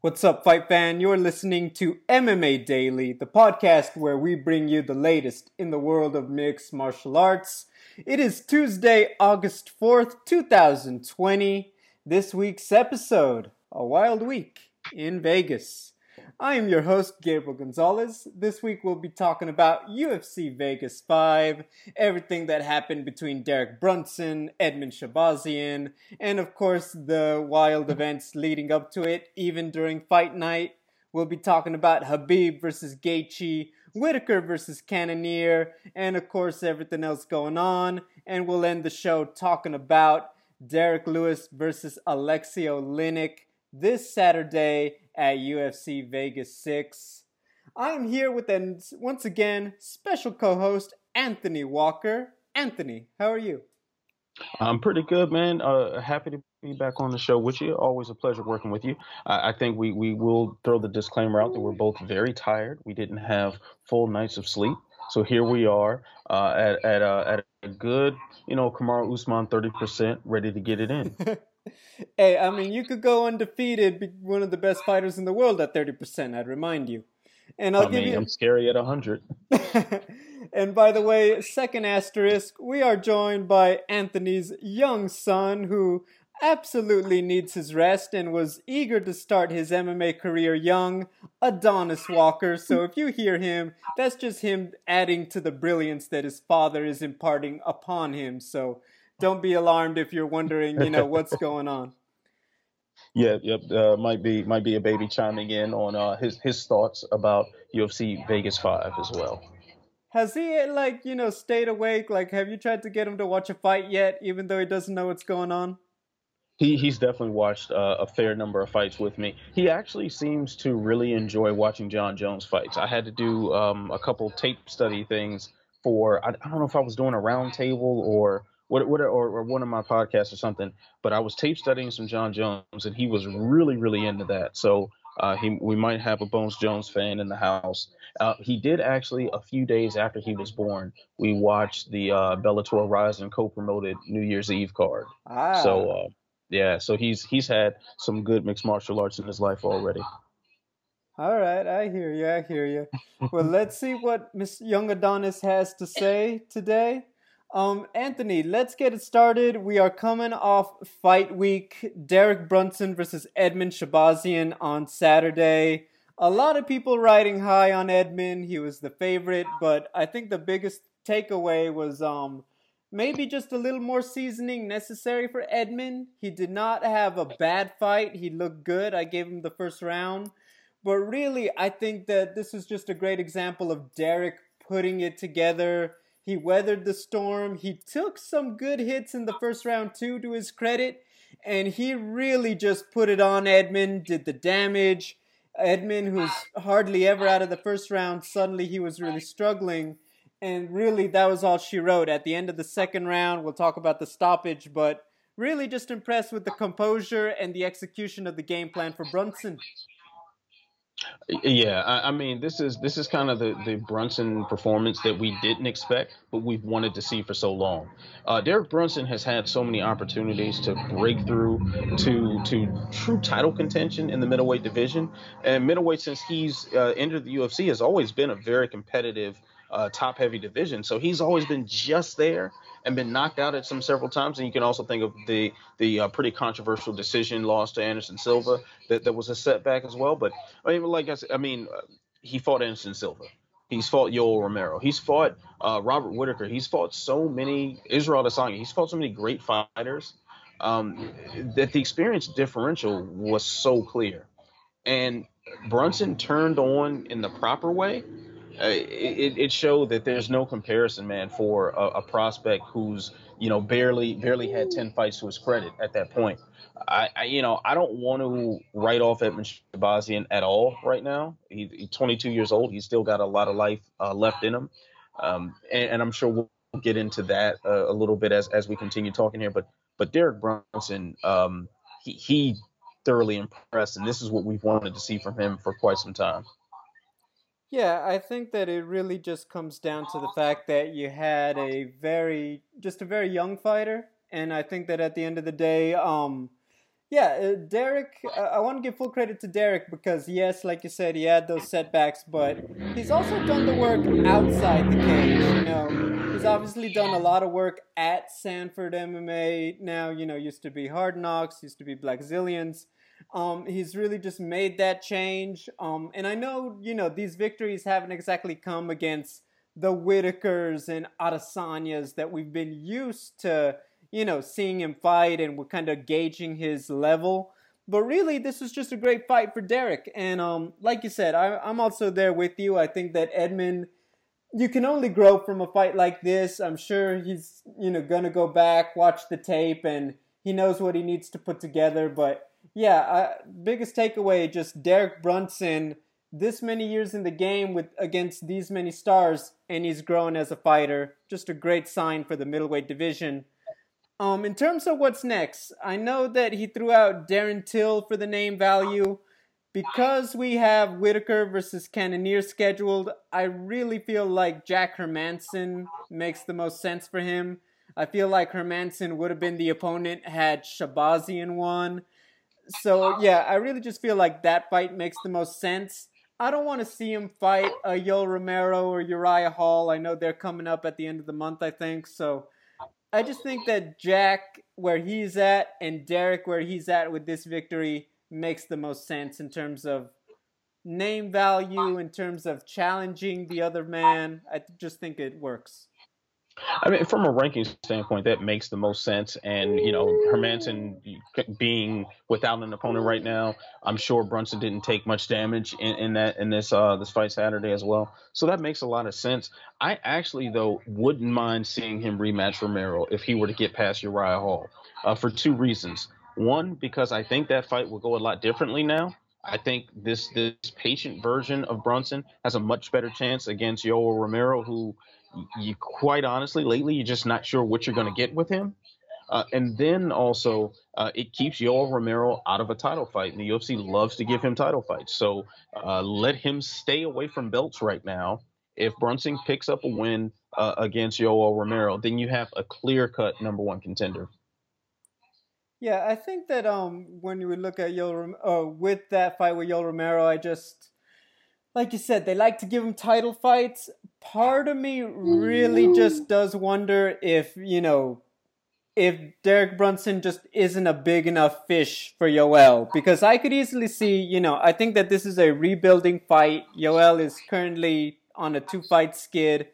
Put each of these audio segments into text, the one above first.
What's up, fight fan? You're listening to MMA Daily, the podcast where we bring you the latest in the world of mixed martial arts. It is Tuesday, August 4th, 2020. This week's episode, a wild week in Vegas. I am your host, Gabriel Gonzalez. This week we'll be talking about UFC Vegas 5, everything that happened between Derek Brunson, Edmen Shahbazyan, and of course the wild events leading up to it, even during fight night. We'll be talking about Khabib versus Gaethje, Whittaker versus Cannonier, and of course everything else going on. And we'll end the show talking about Derrick Lewis versus Alexei Oleinik this Saturday at UFC Vegas 6. I am here with an, once again special co-host Anthony Walker. Anthony, how are you? I'm pretty good, man. Uh, happy to be back on the show with you. Always a pleasure working with you. I, I think we we will throw the disclaimer out that we're both very tired. We didn't have full nights of sleep, so here we are uh, at at, uh, at a good, you know, Kamaru Usman 30%, ready to get it in. hey, I mean, you could go undefeated, be one of the best fighters in the world at 30%, I'd remind you. And I'll I give mean, you. I'm scary at 100. and by the way, second asterisk, we are joined by Anthony's young son who absolutely needs his rest and was eager to start his MMA career young, Adonis Walker. So if you hear him, that's just him adding to the brilliance that his father is imparting upon him. So don't be alarmed if you're wondering, you know, what's going on. Yeah, yep. Uh, might be might be a baby chiming in on uh, his his thoughts about UFC Vegas Five as well. Has he like you know stayed awake? Like, have you tried to get him to watch a fight yet, even though he doesn't know what's going on? He he's definitely watched uh, a fair number of fights with me. He actually seems to really enjoy watching Jon Jones fights. I had to do um, a couple tape study things for I, I don't know if I was doing a roundtable or what, what or, or, one of my podcasts or something. But I was tape studying some Jon Jones, and he was really, really into that. So uh, he, we might have a Bones Jones fan in the house. Uh, he did actually a few days after he was born. We watched the uh, Bellator RIZIN co-promoted New Year's Eve card. Ah. So uh, yeah, so he's he's had some good mixed martial arts in his life already. All right, I hear you. I hear you. well, let's see what Miss Young Adonis has to say today. Um, Anthony, let's get it started. We are coming off fight week. Derek Brunson versus Edmen Shahbazyan on Saturday. A lot of people riding high on Edmen. He was the favorite, but I think the biggest takeaway was um, maybe just a little more seasoning necessary for Edmen. He did not have a bad fight. He looked good. I gave him the first round. But really, I think that this is just a great example of Derek putting it together he weathered the storm. He took some good hits in the first round, too, to his credit. And he really just put it on Edmen, did the damage. Edmen, who's hardly ever out of the first round, suddenly he was really struggling. And really, that was all she wrote. At the end of the second round, we'll talk about the stoppage, but really just impressed with the composure and the execution of the game plan for Brunson. Yeah, I, I, mean, this is this is kind of the, the Brunson performance that we didn't expect, but we've wanted to see for so long. Uh, Derek Brunson has had so many opportunities to break through to to true title contention in the middleweight division, and middleweight since he's uh, entered the UFC has always been a very competitive uh, top heavy division. So he's always been just there and been knocked out at some several times. And you can also think of the the uh, pretty controversial decision loss to Anderson Silva that, that was a setback as well. But I mean, like I said, I mean, uh, he fought Anderson Silva. He's fought Yoel Romero. He's fought uh, Robert Whittaker. He's fought so many Israel Adesanya. He's fought so many great fighters um, that the experience differential was so clear. And Brunson turned on in the proper way it, it showed that there's no comparison, man, for a, a, prospect who's you know barely barely had ten fights to his credit at that point. I, I you know I don't want to write off Edmen Shahbazyan at all right now. He, he's 22 years old. He's still got a lot of life uh, left in him, um, and, and, I'm sure we'll get into that uh, a little bit as as we continue talking here. But but Derek Brunson, um, he, he thoroughly impressed, and this is what we've wanted to see from him for quite some time. Yeah, I think that it really just comes down to the fact that you had a very, just a very young fighter. And I think that at the end of the day, um, Yeah, uh, Derek, uh, I want to give full credit to Derek because, yes, like you said, he had those setbacks, but he's also done the work outside the cage. You know, he's obviously done a lot of work at Sanford MMA. Now, you know, used to be Hard Knocks, used to be Blackzilians. Um, he's really just made that change. Um, and I know, you know, these victories haven't exactly come against the Whittakers and Adesanyas that we've been used to you know, seeing him fight and we're kind of gauging his level. But really, this was just a great fight for Derek. And um, like you said, I, I'm also there with you. I think that Edmund, you can only grow from a fight like this. I'm sure he's, you know, gonna go back, watch the tape, and he knows what he needs to put together. But yeah, I, biggest takeaway just Derek Brunson, this many years in the game with against these many stars, and he's grown as a fighter. Just a great sign for the middleweight division. Um, in terms of what's next, I know that he threw out Darren Till for the name value. Because we have Whittaker versus Cannonier scheduled, I really feel like Jack Hermansson makes the most sense for him. I feel like Hermansson would have been the opponent had Shahbazyan won. So oh. yeah, I really just feel like that fight makes the most sense. I don't want to see him fight a Yoel Romero or Uriah Hall. I know they're coming up at the end of the month, I think. So I just think that Jack, where he's at, and Derek, where he's at with this victory, makes the most sense in terms of name value, in terms of challenging the other man. I just think it works. I mean, from a ranking standpoint, that makes the most sense. And you know, Hermansson being without an opponent right now, I'm sure Brunson didn't take much damage in, in that in this uh, this fight Saturday as well. So that makes a lot of sense. I actually though wouldn't mind seeing him rematch Romero if he were to get past Uriah Hall uh, for two reasons. One, because I think that fight will go a lot differently now. I think this this patient version of Brunson has a much better chance against Yoel Romero, who you quite honestly lately you're just not sure what you're going to get with him. Uh, and then also, uh, it keeps Yoel Romero out of a title fight. And the UFC loves to give him title fights. So uh, let him stay away from belts right now. If Brunson picks up a win uh, against Yoel Romero, then you have a clear cut number one contender. Yeah, I think that um, when you would look at Yoel, uh, with that fight with Yoel Romero, I just like you said, they like to give him title fights. Part of me really just does wonder if, you know, if Derek Brunson just isn't a big enough fish for Yoel. Because I could easily see, you know, I think that this is a rebuilding fight. Yoel is currently on a two fight skid.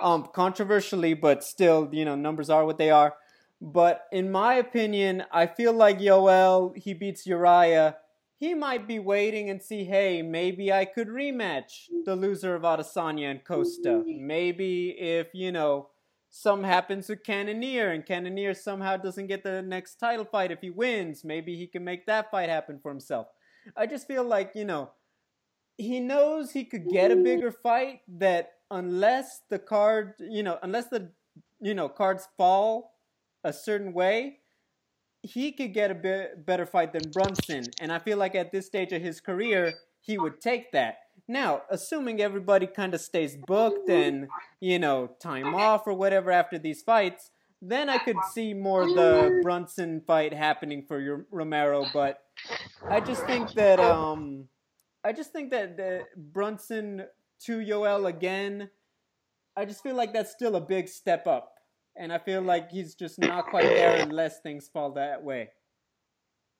Um, controversially, but still, you know, numbers are what they are. But in my opinion, I feel like Yoel, he beats Uriah he might be waiting and see, hey, maybe I could rematch the loser of Adesanya and Costa. Maybe if, you know, some happens with Cannonier and Cannonier somehow doesn't get the next title fight if he wins, maybe he can make that fight happen for himself. I just feel like, you know, he knows he could get a bigger fight that unless the card, you know, unless the, you know, cards fall a certain way, he could get a bit better fight than Brunson, and I feel like at this stage of his career, he would take that. Now, assuming everybody kind of stays booked and you know time off or whatever after these fights, then I could see more the Brunson fight happening for Yoel Romero. But I just think that um, I just think that the Brunson to Yoel again. I just feel like that's still a big step up and I feel like he's just not quite there unless things fall that way.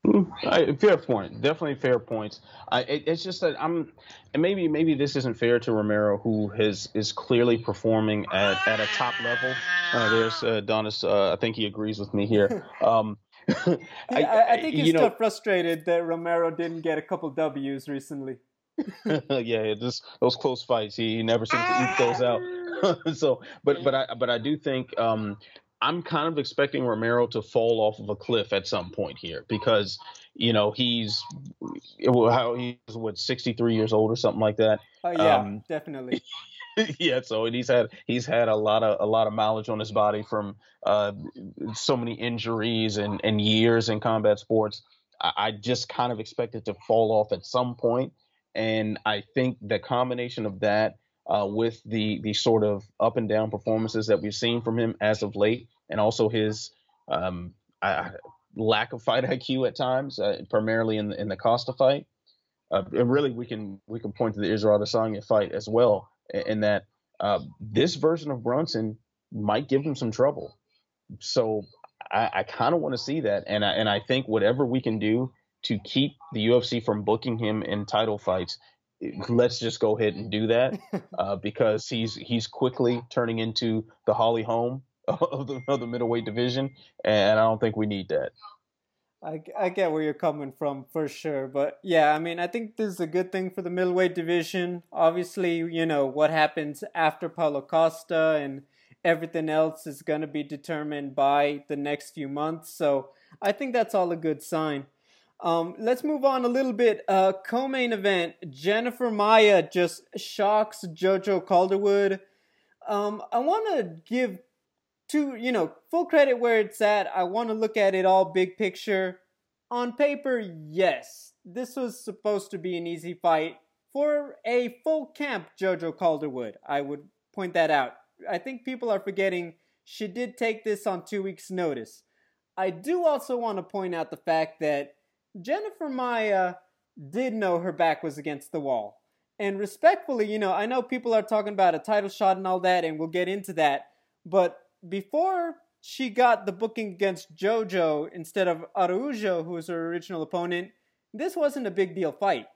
Hmm, I, fair point. Definitely fair points. I, it, it's just that I'm, and maybe maybe this isn't fair to Romero, who has is clearly performing at, at a top level. Uh, there's uh, Donis. Uh, I think he agrees with me here. Um, I, I, I, think he's still know, frustrated that Romero didn't get a couple Ws recently. yeah, just those close fights. He, he never seems to eke those out. so, but but I but I do think um, I'm kind of expecting Romero to fall off of a cliff at some point here because you know he's how he's what 63 years old or something like that. Oh yeah, um, definitely. yeah, so he's had he's had a lot of a lot of mileage on his body from uh, so many injuries and and years in combat sports. I, I just kind of expect it to fall off at some point, and I think the combination of that uh, with the the sort of up and down performances that we've seen from him as of late, and also his um, I, lack of fight IQ at times, uh, primarily in the, in the Costa fight. Uh, and really, we can we can point to the Israel Adesanya fight as well, in that uh, this version of Brunson might give him some trouble. So I, I kind of want to see that, and I, and I think whatever we can do to keep the UFC from booking him in title fights, let's just go ahead and do that uh, because he's he's quickly turning into the Holly Holm of the, of the middleweight division, and I don't think we need that. I, I get where you're coming from for sure. But yeah, I mean, I think this is a good thing for the middleweight division. Obviously, you know, what happens after Paulo Costa and everything else is going to be determined by the next few months. So I think that's all a good sign. Um, let's move on a little bit. Uh, co main event Jennifer Maia just shocks JoJo Calderwood. Um, I want to give to you know full credit where it's at. I want to look at it all big picture. On paper, yes, this was supposed to be an easy fight for a full camp JoJo Calderwood. I would point that out. I think people are forgetting she did take this on two weeks' notice. I do also want to point out the fact that Jennifer Maia did know her back was against the wall. And respectfully, you know, I know people are talking about a title shot and all that, and we'll get into that. But before she got the booking against JoJo instead of Araujo, who was her original opponent, this wasn't a big deal fight.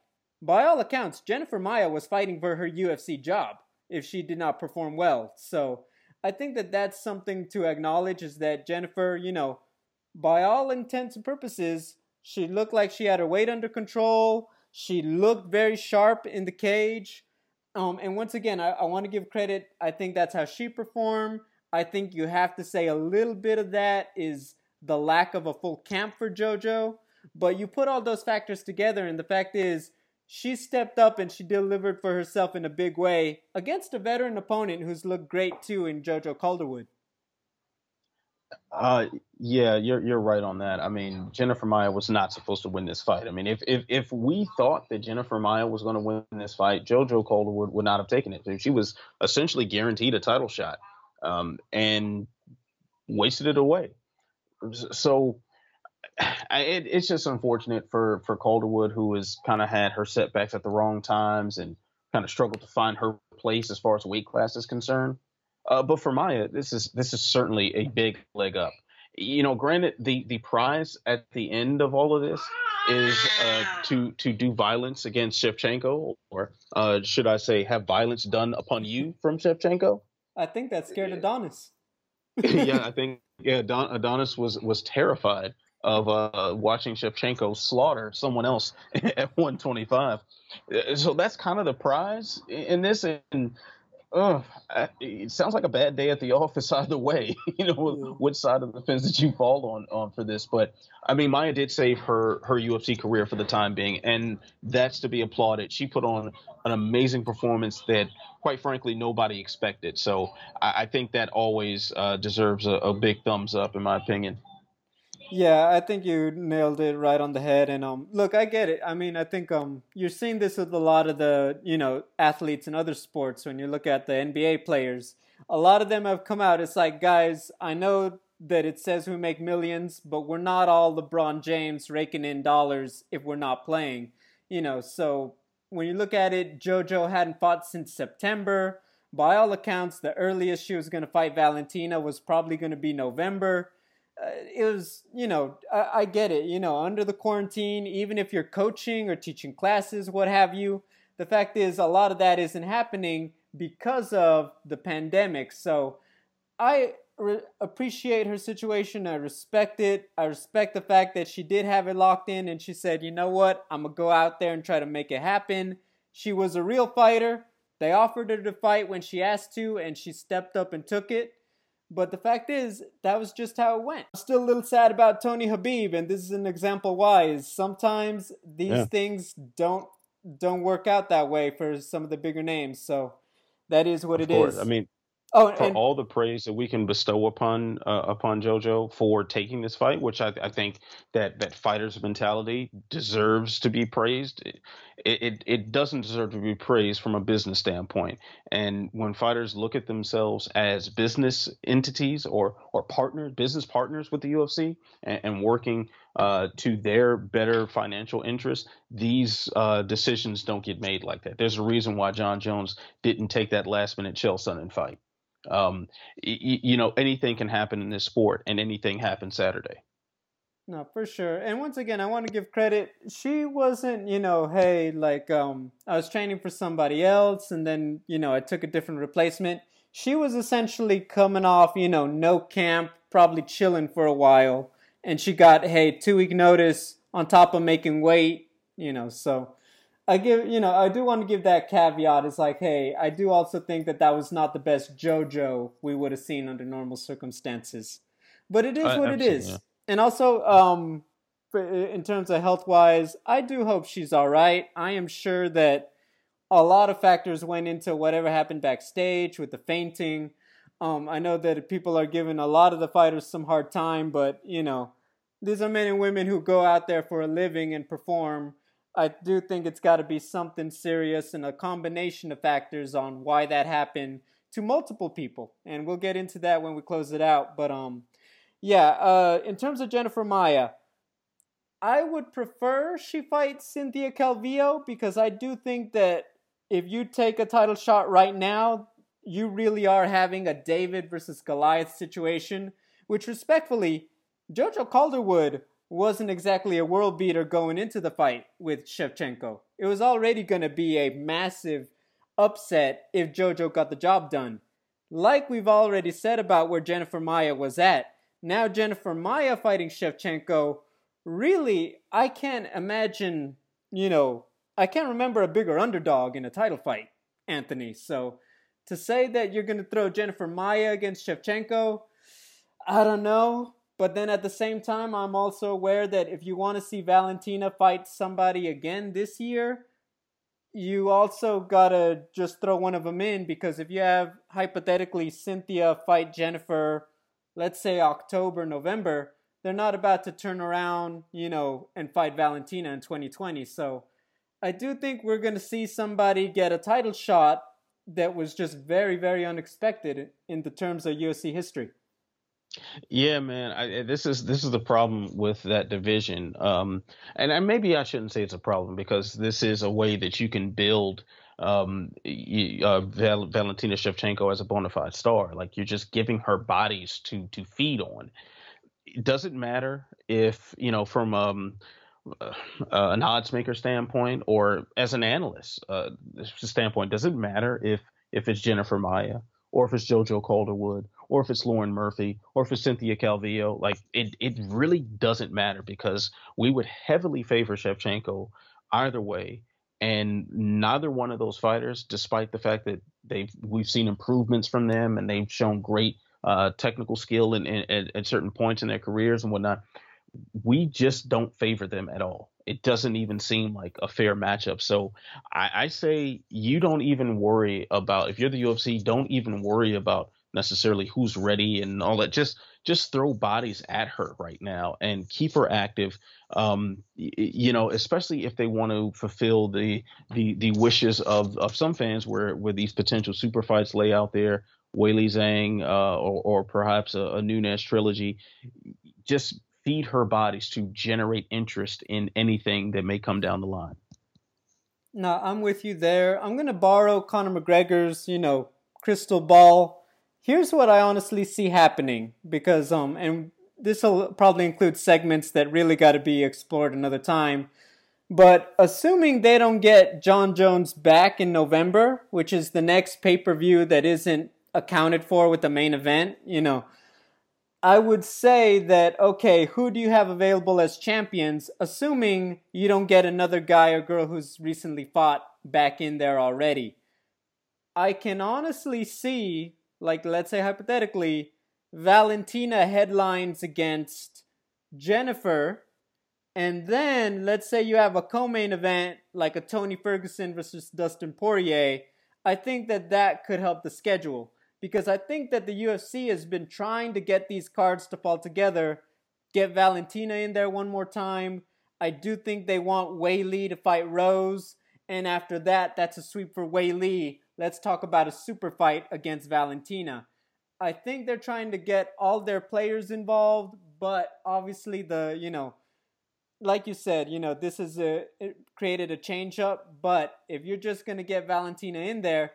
By all accounts, Jennifer Maia was fighting for her UFC job if she did not perform well. So I think that that's something to acknowledge is that Jennifer, you know, by all intents and purposes, she looked like she had her weight under control. She looked very sharp in the cage. Um, and once again, I, I want to give credit. I think that's how she performed. I think you have to say a little bit of that is the lack of a full camp for JoJo. But you put all those factors together, and the fact is, she stepped up and she delivered for herself in a big way against a veteran opponent who's looked great too in JoJo Calderwood. Uh, yeah, you're you're right on that. I mean, Jennifer Maia was not supposed to win this fight. I mean, if if if we thought that Jennifer Maia was going to win this fight, JoJo Calderwood would not have taken it. She was essentially guaranteed a title shot um, and wasted it away. So it, it's just unfortunate for for Calderwood, who has kind of had her setbacks at the wrong times and kind of struggled to find her place as far as weight class is concerned. Uh, but for Maia, this is this is certainly a big leg up. You know, granted, the the prize at the end of all of this is uh, to to do violence against Shevchenko, or uh, should I say, have violence done upon you from Shevchenko. I think that scared Adonis. yeah, I think yeah, Don, Adonis was was terrified of uh, watching Shevchenko slaughter someone else at 125. Uh, so that's kind of the prize in this. And uh, it sounds like a bad day at the office either way. you know, yeah. which side of the fence did you fall on on for this? But I mean, Maia did save her her UFC career for the time being, and that's to be applauded. She put on an amazing performance that, quite frankly, nobody expected. So I, I think that always uh, deserves a, a big thumbs up, in my opinion. Yeah, I think you nailed it right on the head. And um, look, I get it. I mean, I think um, you're seeing this with a lot of the you know athletes in other sports. When you look at the NBA players, a lot of them have come out. It's like, guys, I know that it says we make millions, but we're not all LeBron James raking in dollars if we're not playing. You know, so when you look at it, JoJo hadn't fought since September. By all accounts, the earliest she was going to fight Valentina was probably going to be November Uh, it was, you know, I, I, get it. You know, under the quarantine, even if you're coaching or teaching classes, what have you, the fact is a lot of that isn't happening because of the pandemic. So I re- appreciate her situation. I respect it. I respect the fact that she did have it locked in and she said, you know what, I'm to go out there and try to make it happen. She was a real fighter. They offered her to fight when she asked to, and she stepped up and took it. But the fact is, that was just how it went. I'm still a little sad about Tony Khabib, and this is an example why. Is sometimes these yeah. things don't don't work out that way for some of the bigger names. So that is what of it course. is. I mean, oh, for all the praise that we can bestow upon uh, upon JoJo for taking this fight, which I, I, think that that fighter's mentality deserves to be praised. It, it it doesn't deserve to be praised from a business standpoint. And when fighters look at themselves as business entities or or partners, business partners with the UFC, and, and working uh, to their better financial interests, these uh, decisions don't get made like that. There's a reason why Jon Jones didn't take that last minute Chael Sonnen fight. Um, y- you know, anything can happen in this sport, and anything happened Saturday. No, for sure. And once again, I want to give credit. She wasn't, you know, hey, like um, I was training for somebody else, and then you know I took a different replacement. She was essentially coming off, you know, no camp, probably chilling for a while, and she got hey two week notice on top of making weight, you know. So I give, you know, I do want to give that caveat. It's like, hey, I do also think that that was not the best JoJo we would have seen under normal circumstances. But it is uh, what it is. And also, um, in terms of health wise, I do hope she's all right. I am sure that a lot of factors went into whatever happened backstage with the fainting. Um, I know that people are giving a lot of the fighters some hard time, but you know, these are men and women who go out there for a living and perform I do think it's got to be something serious and a combination of factors on why that happened to multiple people, and we'll get into that when we close it out. But um, yeah, uh, in terms of Jennifer Maia, I would prefer she fights Cynthia Calvillo because I do think that if you take a title shot right now, you really are having a David versus Goliath situation, which respectfully, Jojo Calderwood wasn't exactly a world beater going into the fight with Shevchenko. It was already going to be a massive upset if Jojo got the job done. Like we've already said about where Jennifer Maia was at, now Jennifer Maia uh, fighting Shevchenko, really, I can't imagine, you know, I can't remember a bigger underdog in a title fight, Anthony. So to say that you're going to throw Jennifer Maia against Shevchenko, I don't know. But then at the same time, I'm also aware that if you want to see Valentina fight somebody again this year, you also gotta just throw one of them in because if you have hypothetically Cynthia fight Jennifer, let's say October, November, they're not about to turn around, you know, and fight Valentina in 2020. So I do think we're gonna see somebody get a title shot that was just very, very unexpected in the terms of UFC history. Yeah, man. I, eh, this is this is the problem with that division. Um, and maybe I shouldn't say it's a problem because this is a way that you can build um, uh, Val- Valentina Shevchenko as a bona fide star. Like you're just giving her bodies to to feed on. It doesn't matter if you know from um, uh, an odds maker standpoint or as an analyst uh, standpoint. Does it matter if if it's Jennifer Maia or if it's JoJo Calderwood or if it's Lauren Murphy, or if it's Cynthia Calvillo. Like it, it really doesn't matter because we would heavily favor Shevchenko either way. And neither one of those fighters, despite the fact that they've we've seen improvements from them and they've shown great uh, technical skill in, in, in, at certain points in their careers and whatnot, we just don't favor them at all. It doesn't even seem like a fair matchup. So I, I say you don't even worry about if you're the UFC, don't even worry about necessarily who's ready and all that. Just just throw bodies at her right now and keep her active. Um, you know, especially if they want to fulfill the the the wishes of of some fans, where where these potential super fights lay out there, Weili Zhang, uh, or or perhaps a, a Nunes trilogy. Just feed her bodies to generate interest in anything that may come down the line. No, I'm with you there. I'm going to borrow Conor McGregor's, you know, crystal ball here's what I honestly see happening because um and this will probably include segments that really got to be explored another time. But assuming they don't get Jon Jones back in November, which is the next pay per view that isn't accounted for with the main event, you know, I would say that, okay, who do you have available as champions, assuming you don't get another guy or girl who's recently fought back in there already? I can honestly see like let's say hypothetically, Valentina headlines against Jennifer, and then let's say you have a co-main event like a Tony Ferguson versus Dustin Poirier. I think that that could help the schedule because I think that the UFC has been trying to get these cards to fall together. Get Valentina in there one more time. I do think they want Weili to fight Rose, and after that, that's a sweep for Weili. Let's talk about a super fight against Valentina. I think they're trying to get all their players involved, but obviously the you know, like you said, you know this is a created a change up. But if you're just gonna get Valentina in there,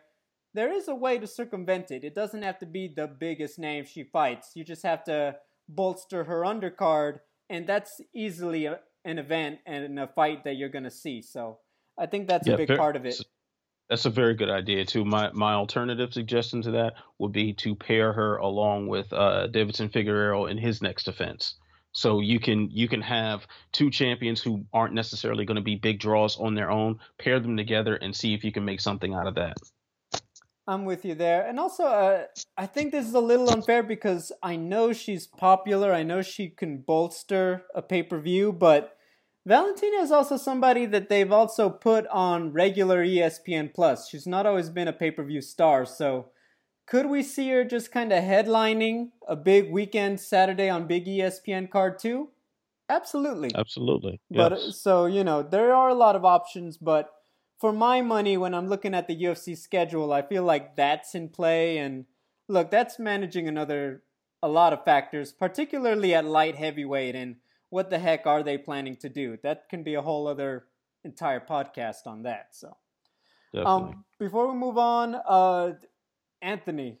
there is a way to circumvent it. It doesn't have to be the biggest name she fights. You just have to bolster her undercard, and that's easily a, an event and a fight that you're gonna see. So I think that's yeah, a big fair, part of it. That's a very good idea too. My my alternative suggestion to that would be to pair her along with uh, Deiveson Figueiredo in his next defense. So you can you can have two champions who aren't necessarily going to be big draws on their own, pair them together, and see if you can make something out of that. I'm with you there. And also, uh, I think this is a little unfair because I know she's popular. I know she can bolster a pay per view, but Valentina is also somebody that they've also put on regular ESPN Plus. She's not always been a pay per view star, so could we see her just kind of headlining a big weekend Saturday on Big ESPN card too? Absolutely. Absolutely. Yes. But so, you know, there are a lot of options, but for my money, when I'm looking at the UFC schedule, I feel like that's in play. And look, that's managing another, a lot of factors, particularly at light heavyweight. And what the heck are they planning to do? That can be a whole other entire podcast on that. So, um, before we move on, uh, Anthony,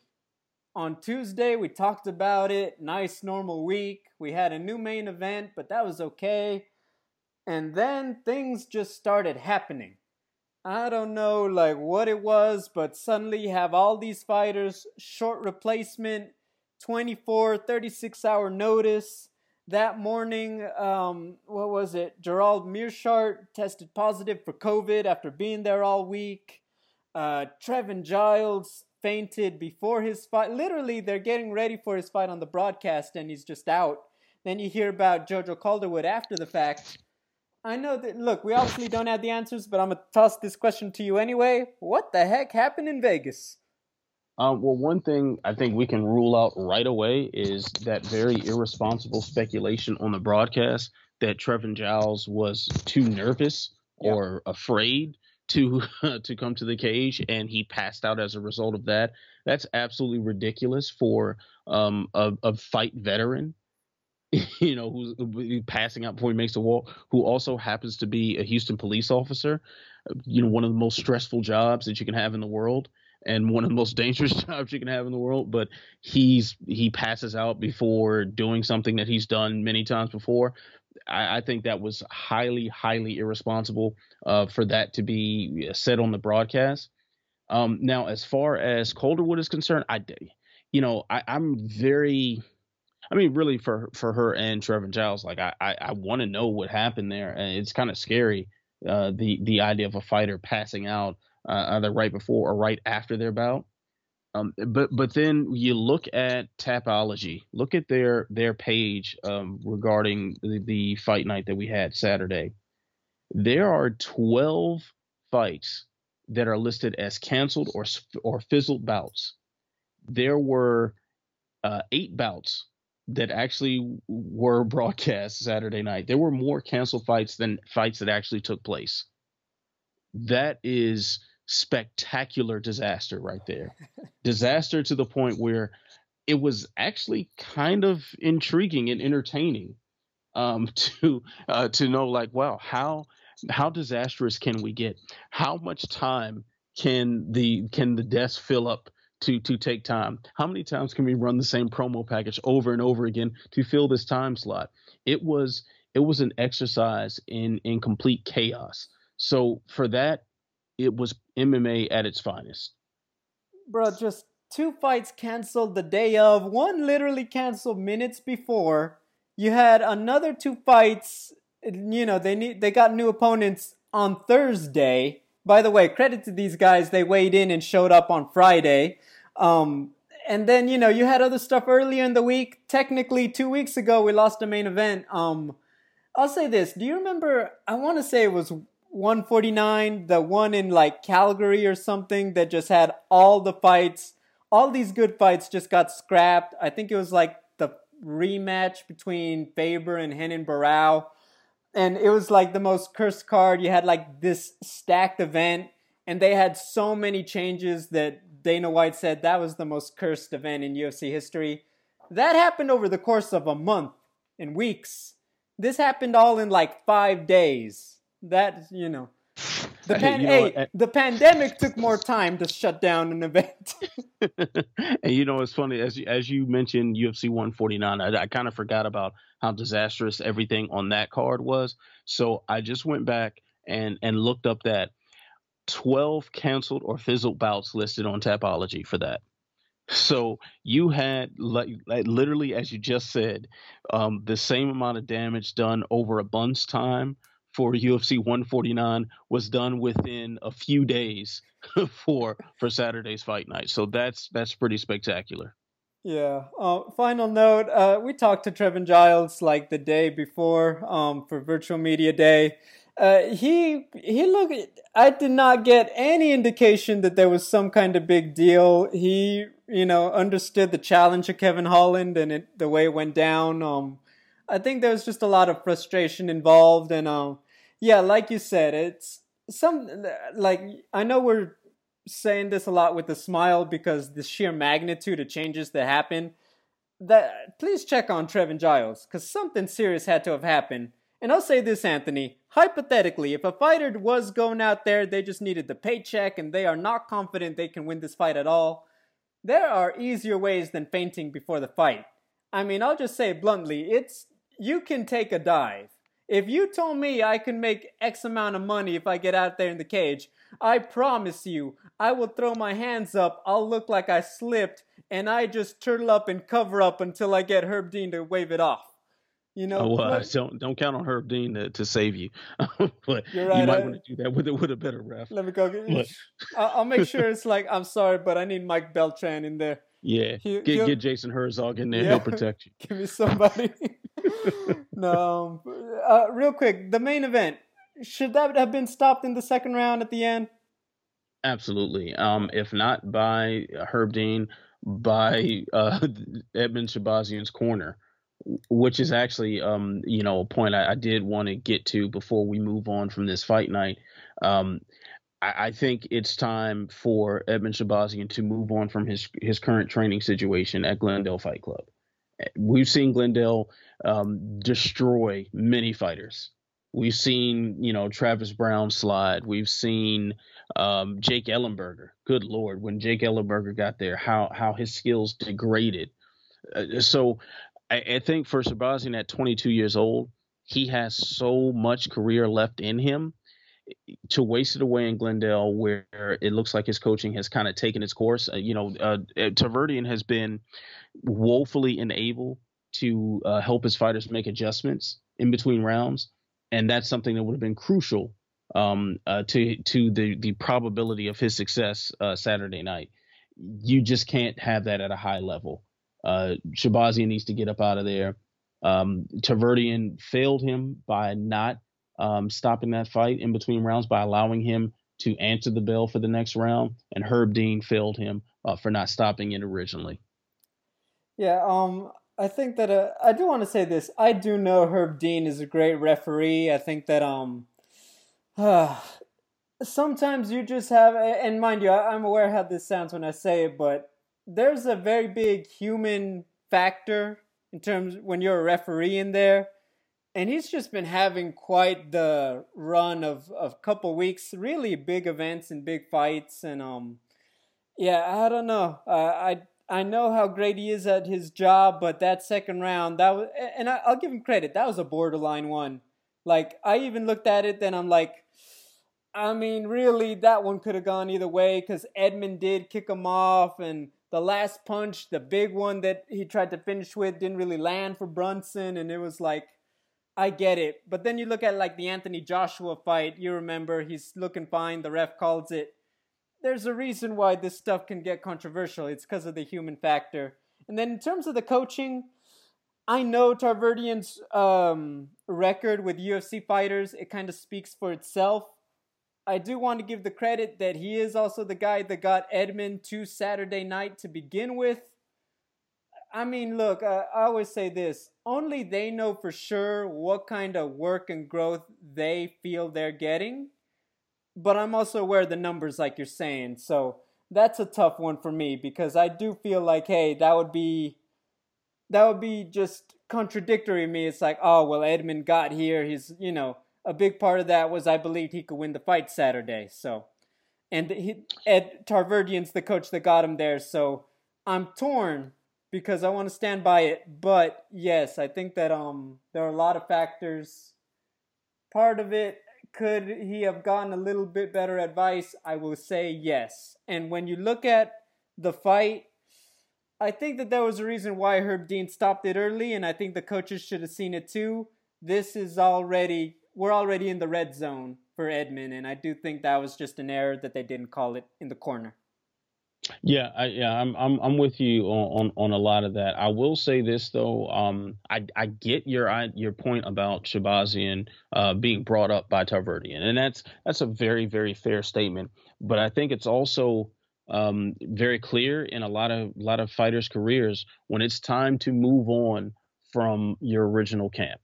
on Tuesday we talked about it. Nice normal week. We had a new main event, but that was okay. And then things just started happening. I don't know like what it was, but suddenly you have all these fighters, short replacement, 24, 36 hour notice. That morning, um, what was it? Gerald Meerschaert tested positive for COVID after being there all week. Uh, Trevin Giles fainted before his fight. Literally, they're getting ready for his fight on the broadcast, and he's just out. Then you hear about Jojo Calderwood after the fact I know that. Look, we obviously don't have the answers, but I'm gonna toss this question to you anyway. What the heck happened in Vegas? Um, well, one thing I think we can rule out right away is that very irresponsible speculation on the broadcast that Trevin Giles was too nervous or afraid to to come to the cage, and he passed out as a result of that. That's absolutely ridiculous for um, a, a fight veteran you know, who's passing out before he makes the wall, who also happens to be a Houston police officer, you know, one of the most stressful jobs that you can have in the world and one of the most dangerous jobs you can have in the world, but he's he passes out before doing something that he's done many times before. I, I think that was highly, highly irresponsible uh, for that to be said on the broadcast. Um, now, as far as Calderwood is concerned, I, you know, I, I'm very I mean, really for for her and Trevin Giles, like I I, I want to know what happened there, and it's kind of scary. Uh, the the idea of a fighter passing out uh, either right before or right after their bout. Um, but but then you look at Tapology, look at their their page um, regarding the, the fight night that we had Saturday. There are twelve fights that are listed as canceled or or fizzled bouts. There were uh, eight bouts that actually were broadcast Saturday night. There were more canceled fights than fights that actually took place. That is spectacular disaster right there. disaster to the point where it was actually kind of intriguing and entertaining um, to uh, to know like wow how how disastrous can we get? How much time can the can the desk fill up to to take time. How many times can we run the same promo package over and over again to fill this time slot? It was it was an exercise in in complete chaos. So for that, it was MMA at its finest. Bro, just two fights canceled the day of, one literally canceled minutes before. You had another two fights, you know, they need they got new opponents on Thursday. By the way, credit to these guys, they weighed in and showed up on Friday. Um, and then you know you had other stuff earlier in the week. Technically, two weeks ago we lost the main event. Um, I'll say this: Do you remember? I want to say it was 149, the one in like Calgary or something that just had all the fights all these good fights just got scrapped. I think it was like the rematch between Faber and Renan Barao. And it was like the most cursed card. You had like this stacked event, and they had so many changes that Dana White said that was the most cursed event in UFC history. That happened over the course of a month and weeks. This happened all in like five days. That, you know. The, pan- you know, hey, I, the pandemic took more time to shut down an event. and you know, it's funny as as you mentioned UFC 149. I, I kind of forgot about how disastrous everything on that card was. So I just went back and and looked up that 12 canceled or fizzled bouts listed on Tapology for that. So you had like, like literally, as you just said, um, the same amount of damage done over a bunch time for UFC 149 was done within a few days for for Saturday's fight night. So that's that's pretty spectacular. Yeah. Uh, final note: uh, We talked to Trevin Giles like the day before um, for Virtual Media Day. Uh, he he looked. I did not get any indication that there was some kind of big deal. He you know understood the challenge of Kevin Holland and it, the way it went down. Um, I think there was just a lot of frustration involved, and um, yeah, like you said, it's some like I know we're saying this a lot with a smile because the sheer magnitude of changes that happen. That please check on Trevin Giles because something serious had to have happened. And I'll say this, Anthony. Hypothetically, if a fighter was going out there, they just needed the paycheck and they are not confident they can win this fight at all, there are easier ways than fainting before the fight. I mean, I'll just say bluntly, it's you can take a dive. If you told me I can make X amount of money if I get out there in the cage, I promise you, I will throw my hands up, I'll look like I slipped, and I just turtle up and cover up until I get Herb Dean to wave it off. You know, oh, well, don't don't count on Herb Dean to, to save you, but right, you might I, want to do that with a, with a better ref. Let me go. Get, I'll, I'll make sure it's like I'm sorry, but I need Mike Beltran in there. Yeah, he, get get Jason Herzog in there. Yeah, he'll protect you. Give me somebody. No, uh, real quick, the main event should that have been stopped in the second round at the end? Absolutely. Um, if not by Herb Dean, by uh, Edmen Shahbazyan's corner, which is actually um, you know a point I, I did want to get to before we move on from this fight night. Um, I, I think it's time for Edmen Shahbazyan to move on from his his current training situation at Glendale Fight Club. We've seen Glendale um, destroy many fighters. We've seen, you know, Travis Browne slide. We've seen um, Jake Ellenberger. Good lord, when Jake Ellenberger got there, how how his skills degraded. Uh, so, I, I, think for Shahbazyan at 22 years old, he has so much career left in him to waste it away in Glendale, where it looks like his coaching has kind of taken its course. Uh, you know, uh, uh Tarverdyan has been woefully unable to uh, help his fighters make adjustments in between rounds, and that's something that would have been crucial um, uh, to to the the probability of his success uh, Saturday night. You just can't have that at a high level. Uh, Shahbazyan needs to get up out of there. Um, Tarverdyan failed him by not um, stopping that fight in between rounds by allowing him to answer the bell for the next round, and Herb Dean failed him uh, for not stopping it originally. Yeah, um, I think that uh, I do want to say this. I do know Herb Dean is a great referee. I think that um, uh, sometimes you just have, and mind you, I'm aware how this sounds when I say it, but there's a very big human factor in terms when you're a referee in there and he's just been having quite the run of of couple weeks, really big events and big fights, and um, yeah, I don't know. Uh, I I know how great he is at his job, but that second round, that was, and I, I'll give him credit. That was a borderline one. Like I even looked at it, then I'm like, I mean, really, that one could have gone either way because Edmund did kick him off, and the last punch, the big one that he tried to finish with, didn't really land for Brunson, and it was like I get it. But then you look at like the Anthony Joshua fight, you remember he's looking fine, the ref calls it. There's a reason why this stuff can get controversial. It's because of the human factor. And then in terms of the coaching, I know Tarverdyan's um, record with UFC fighters, it kind of speaks for itself. I do want to give the credit that he is also the guy that got Edmond to Saturday night to begin with. I mean, look, I always say this only they know for sure what kind of work and growth they feel they're getting. But I'm also aware of the numbers, like you're saying. So that's a tough one for me because I do feel like, hey, that would be that would be just contradictory to me. It's like, oh well, Edmond got here. He's you know a big part of that was I believed he could win the fight Saturday. So, and he, Ed Tarverdyan's the coach that got him there. So I'm torn because I want to stand by it. But yes, I think that um there are a lot of factors. Part of it could he have gotten a little bit better advice? I will say yes. And when you look at the fight, I think that there was a reason why Herb Dean stopped it early, and I think the coaches should have seen it too. This is already we're already in the red zone for Edmond, and I do think that was just an error that they didn't call it in the corner. Yeah, I, yeah, I'm I'm I'm with you on, on, on a lot of that. I will say this though, um, I I get your I, your point about Shahbazyan uh, being brought up by Tarverdyan, and that's that's a very very fair statement. But I think it's also um, very clear in a lot of lot of fighters' careers when it's time to move on from your original camp.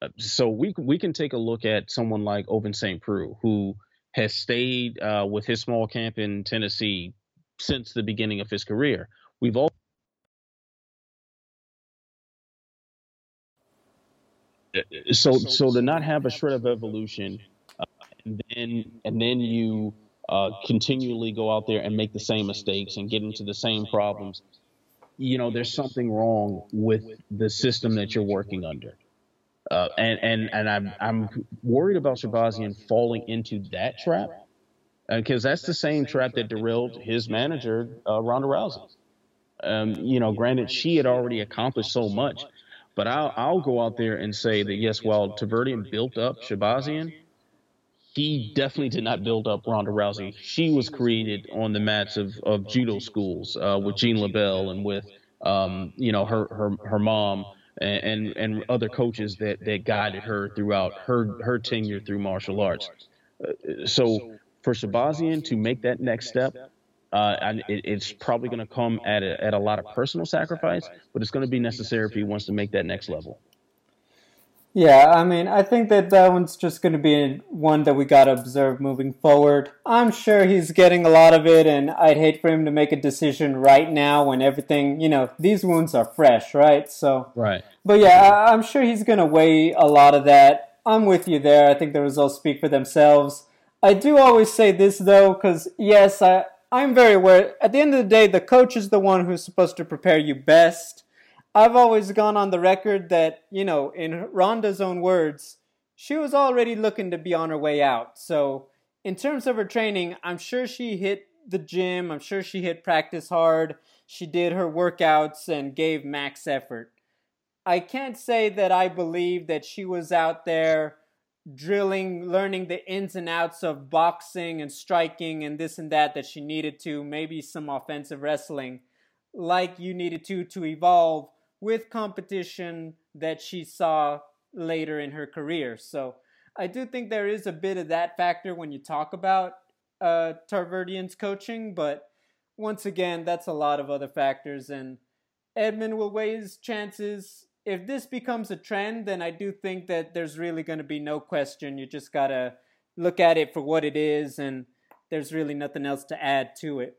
Uh, so we we can take a look at someone like Ovince St. Preux, who has stayed uh, with his small camp in Tennessee since the beginning of his career. We've all so so to not have a shred of evolution, uh, and then and then you uh, continually go out there and make the same mistakes and get into the same problems. You know, there's something wrong with the system that you're working under. Uh, and and and I'm I'm worried about Shahbazyan falling into that trap because uh, that's the same trap that derailed his manager, uh, Ronda Rousey. Um, you know, granted, she had already accomplished so much, but I'll, I'll go out there and say that yes, while Tarverdyan built up Shahbazyan, he definitely did not build up Ronda Rousey. She was created on the mats of, of judo schools uh, with Gene LeBell and with um, you know her her her mom and, and, and other coaches that that guided her throughout her her tenure through martial arts. Uh, so for Shahbazyan to make that next step, uh, and it, it's probably going to come at a, at a lot of personal sacrifice, but it's going to be necessary if he wants to make that next level. Yeah, I mean, I think that that one's just going to be one that we got to observe moving forward. I'm sure he's getting a lot of it, and I'd hate for him to make a decision right now when everything, you know, these wounds are fresh, right? So, right. But yeah, I'm sure he's going to weigh a lot of that. I'm with you there. I think the results speak for themselves. I do always say this though, because yes, I, I'm very aware. At the end of the day, the coach is the one who's supposed to prepare you best. I've always gone on the record that, you know, in Ronda's own words, she was already looking to be on her way out. So, in terms of her training, I'm sure she hit the gym. I'm sure she hit practice hard. She did her workouts and gave max effort. I can't say that I believe that she was out there drilling, learning the ins and outs of boxing and striking and this and that that she needed to, maybe some offensive wrestling, like you needed to to evolve with competition that she saw later in her career. So I do think there is a bit of that factor when you talk about uh, Tarverdyan's coaching, but once again, that's a lot of other factors, and Edmond will weigh his chances if this becomes a trend, then I do think that there's really going to be no question. You just got to look at it for what it is, and there's really nothing else to add to it.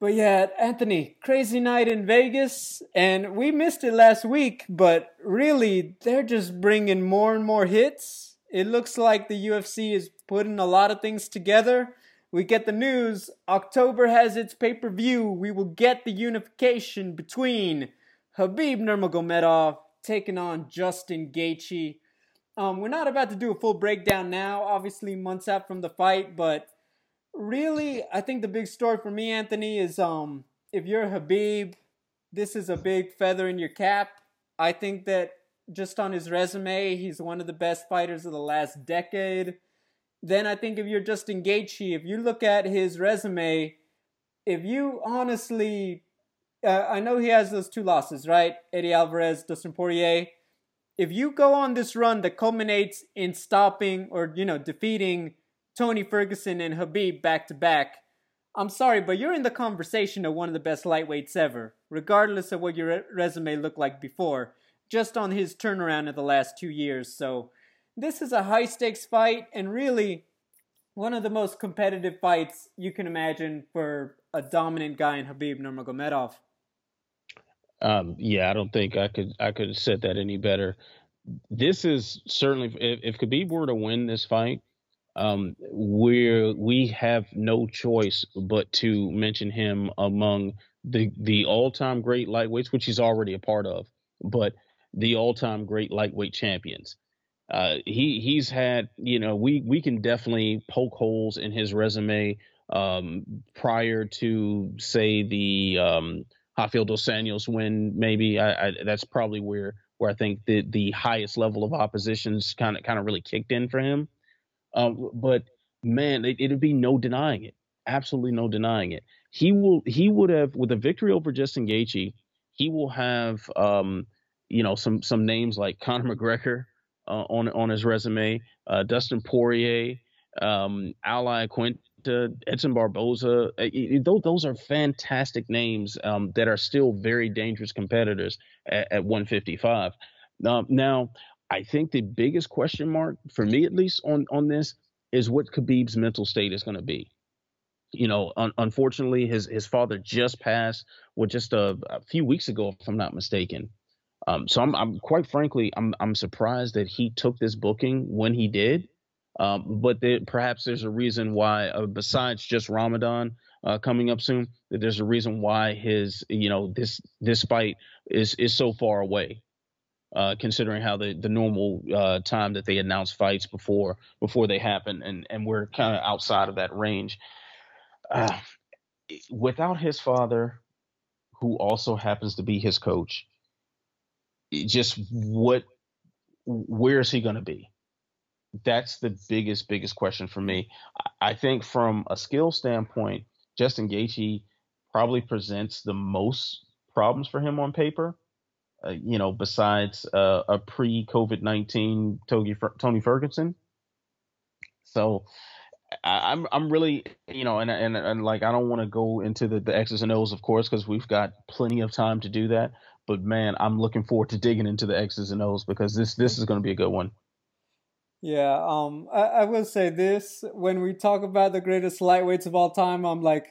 But yeah, Anthony, crazy night in Vegas, and we missed it last week, but really, they're just bringing more and more hits. It looks like the UFC is putting a lot of things together. We get the news October has its pay per view. We will get the unification between Khabib Nurmagomedov taking on Justin Gaethje. Um, we're not about to do a full breakdown now, obviously months out from the fight, but really, I think the big story for me, Anthony, is um, if you're Khabib, this is a big feather in your cap. I think that just on his resume, he's one of the best fighters of the last decade. Then I think if you're Justin Gaethje, if you look at his resume, if you honestly uh, I know he has those two losses, right? Eddie Alvarez, Dustin Poirier. If you go on this run that culminates in stopping or you know defeating Tony Ferguson and Khabib back to back. I'm sorry, but you're in the conversation of one of the best lightweights ever, regardless of what your re- resume looked like before, just on his turnaround in the last two years. So, this is a high stakes fight, and really one of the most competitive fights you can imagine for a dominant guy in Khabib Nurmagomedov. Um, yeah, I don't think I could I could have said that any better. This is certainly if, if Khabib were to win this fight, um, we're we have no choice but to mention him among the the all time great lightweights, which he's already a part of, but the all time great lightweight champions. Uh, he he's had you know we we can definitely poke holes in his resume um, prior to say the um, Rafael dos Anjos win. Maybe I, I, that's probably where where I think the the highest level of oppositions kind of kind of really kicked in for him. Um, but man, it, it'd be no denying it. Absolutely no denying it. He will. He would have with a victory over Justin Gaethje. He will have, um, you know, some some names like Conor McGregor uh, on on his resume, uh, Dustin Poirier, um, Al Iaquinta, Edson Barboza. Uh, those those are fantastic names um, that are still very dangerous competitors at, at 155. Um, now, I think the biggest question mark for me, at least on on this, is what Khabib's mental state is going to be. You know, un- unfortunately, his his father just passed, well, just a, a, few weeks ago, if I'm not mistaken. Um, so I'm, I'm quite frankly, I'm I'm surprised that he took this booking when he did. Um, but perhaps there's a reason why, uh, besides just Ramadan uh, coming up soon, that there's a reason why his, you know, this this fight is is so far away uh, considering how the the normal uh, time that they announce fights before before they happen, and and we're kind of outside of that range. Uh, without his father, who also happens to be his coach, just what where is he going to be? That's the biggest biggest question for me. I think from a skill standpoint, Justin Gaethje probably presents the most problems for him on paper uh, you know, besides uh, a pre COVID 19 Tony Ferguson. So I, am I'm, I'm really, you know, and, and, and like, I don't want to go into the, the X's and O's, of course, because we've got plenty of time to do that. But man, I'm looking forward to digging into the X's and O's because this, this is going to be a good one. Yeah, um, I, I will say this when we talk about the greatest lightweights of all time, I'm like,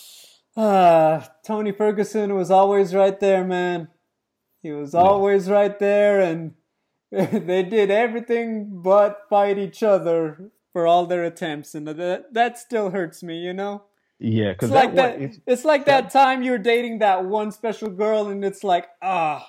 ah, Tony Ferguson was always right there, man. He was always right there, and they did everything but fight each other for all their attempts, and that that still hurts me, you know. Yeah, because it's like that. It's, it's like that, that time you're dating that one special girl, and it's like, ah,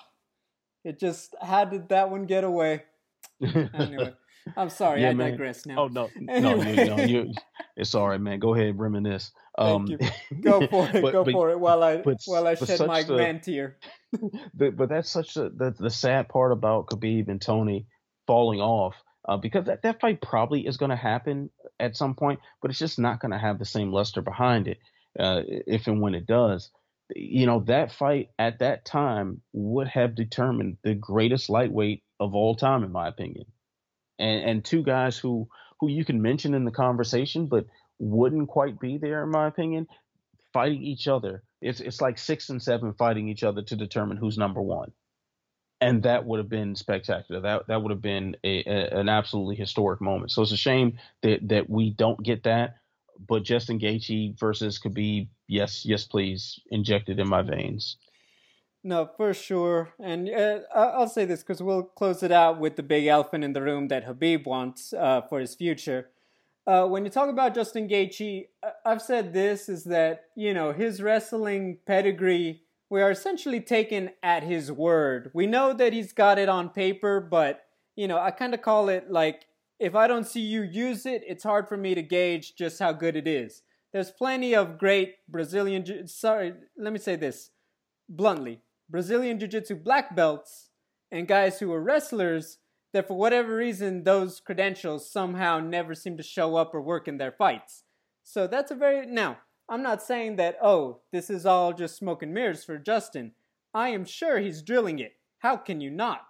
it just how did that one get away? anyway. I'm sorry, yeah, I man. digress now. Oh no, no, no, you, it's all right, man. Go ahead, reminisce. Um, Thank you. Go for it. but, go but, for it while I but, while I shed my grand tear. but, but that's such a, the the sad part about Khabib and Tony falling off uh, because that, that fight probably is going to happen at some point, but it's just not going to have the same luster behind it uh, if and when it does. You know that fight at that time would have determined the greatest lightweight of all time, in my opinion and and two guys who who you can mention in the conversation, but wouldn't quite be there in my opinion, fighting each other. It's it's like six and seven fighting each other to determine who's number one, and that would have been spectacular. That that would have been a, a, an absolutely historic moment. So it's a shame that that we don't get that. But Justin Gaethje versus Khabib, yes, yes, please, injected in my veins. No, for sure. And uh, I'll say this because we'll close it out with the big elephant in the room that Khabib wants uh, for his future. Uh, when you talk about Justin Gaethje, I've said this is that, you know, his wrestling pedigree, we are essentially taken at his word. We know that he's got it on paper, but, you know, I kind of call it like, if I don't see you use it, it's hard for me to gauge just how good it is. There's plenty of great Brazilian, sorry, let me say this bluntly Brazilian Jiu Jitsu black belts and guys who are wrestlers that for whatever reason those credentials somehow never seem to show up or work in their fights. So that's a very. Now, I'm not saying that, oh, this is all just smoke and mirrors for Justin. I am sure he's drilling it. How can you not?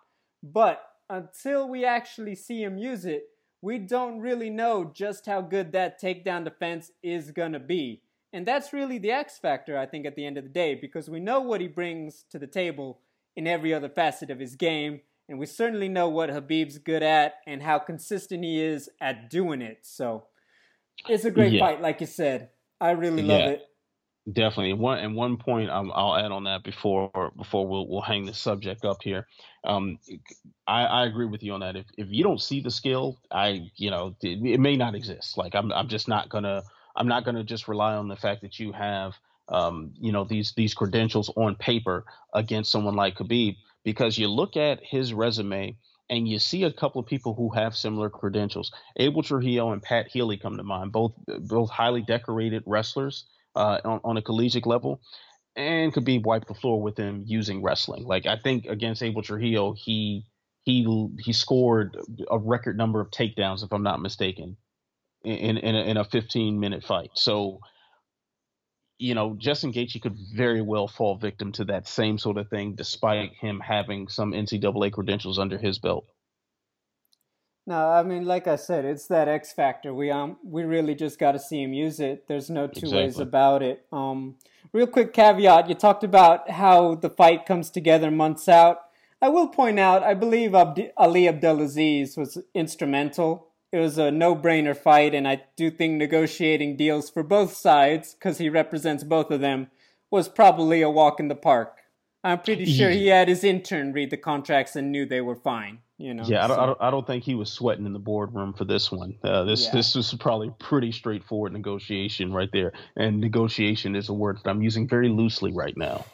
But until we actually see him use it, we don't really know just how good that takedown defense is going to be. And that's really the X factor, I think, at the end of the day, because we know what he brings to the table in every other facet of his game, and we certainly know what Khabib's good at and how consistent he is at doing it. So it's a great yeah. fight, like you said. I really love yeah. it. Definitely. One and one point um, I'll add on that before before we'll we'll hang the subject up here. Um, I, I agree with you on that. If if you don't see the skill, I you know it, it may not exist. Like I'm I'm just not gonna I'm not gonna just rely on the fact that you have um, you know these these credentials on paper against someone like Khabib because you look at his resume and you see a couple of people who have similar credentials. Abel Trujillo and Pat Healy come to mind, both both highly decorated wrestlers uh, on, on a collegiate level, and Khabib wiped the floor with him using wrestling. Like I think against Abel Trujillo, he he he scored a record number of takedowns, if I'm not mistaken, in in a, in a 15 minute fight. So you know, Justin Gaethje could very well fall victim to that same sort of thing, despite him having some NCAA credentials under his belt. No, I mean, like I said, it's that X factor. We um, we really just got to see him use it. There's no two exactly. ways about it. Um, real quick caveat: you talked about how the fight comes together months out. I will point out, I believe Abdi- Ali Abdelaziz was instrumental. It was a no-brainer fight, and I do think negotiating deals for both sides, because he represents both of them, was probably a walk in the park. I'm pretty sure he had his intern read the contracts and knew they were fine. You know. Yeah, I don't, so. I don't, I don't think he was sweating in the boardroom for this one. Uh, this yeah. this was probably pretty straightforward negotiation right there, and negotiation is a word that I'm using very loosely right now.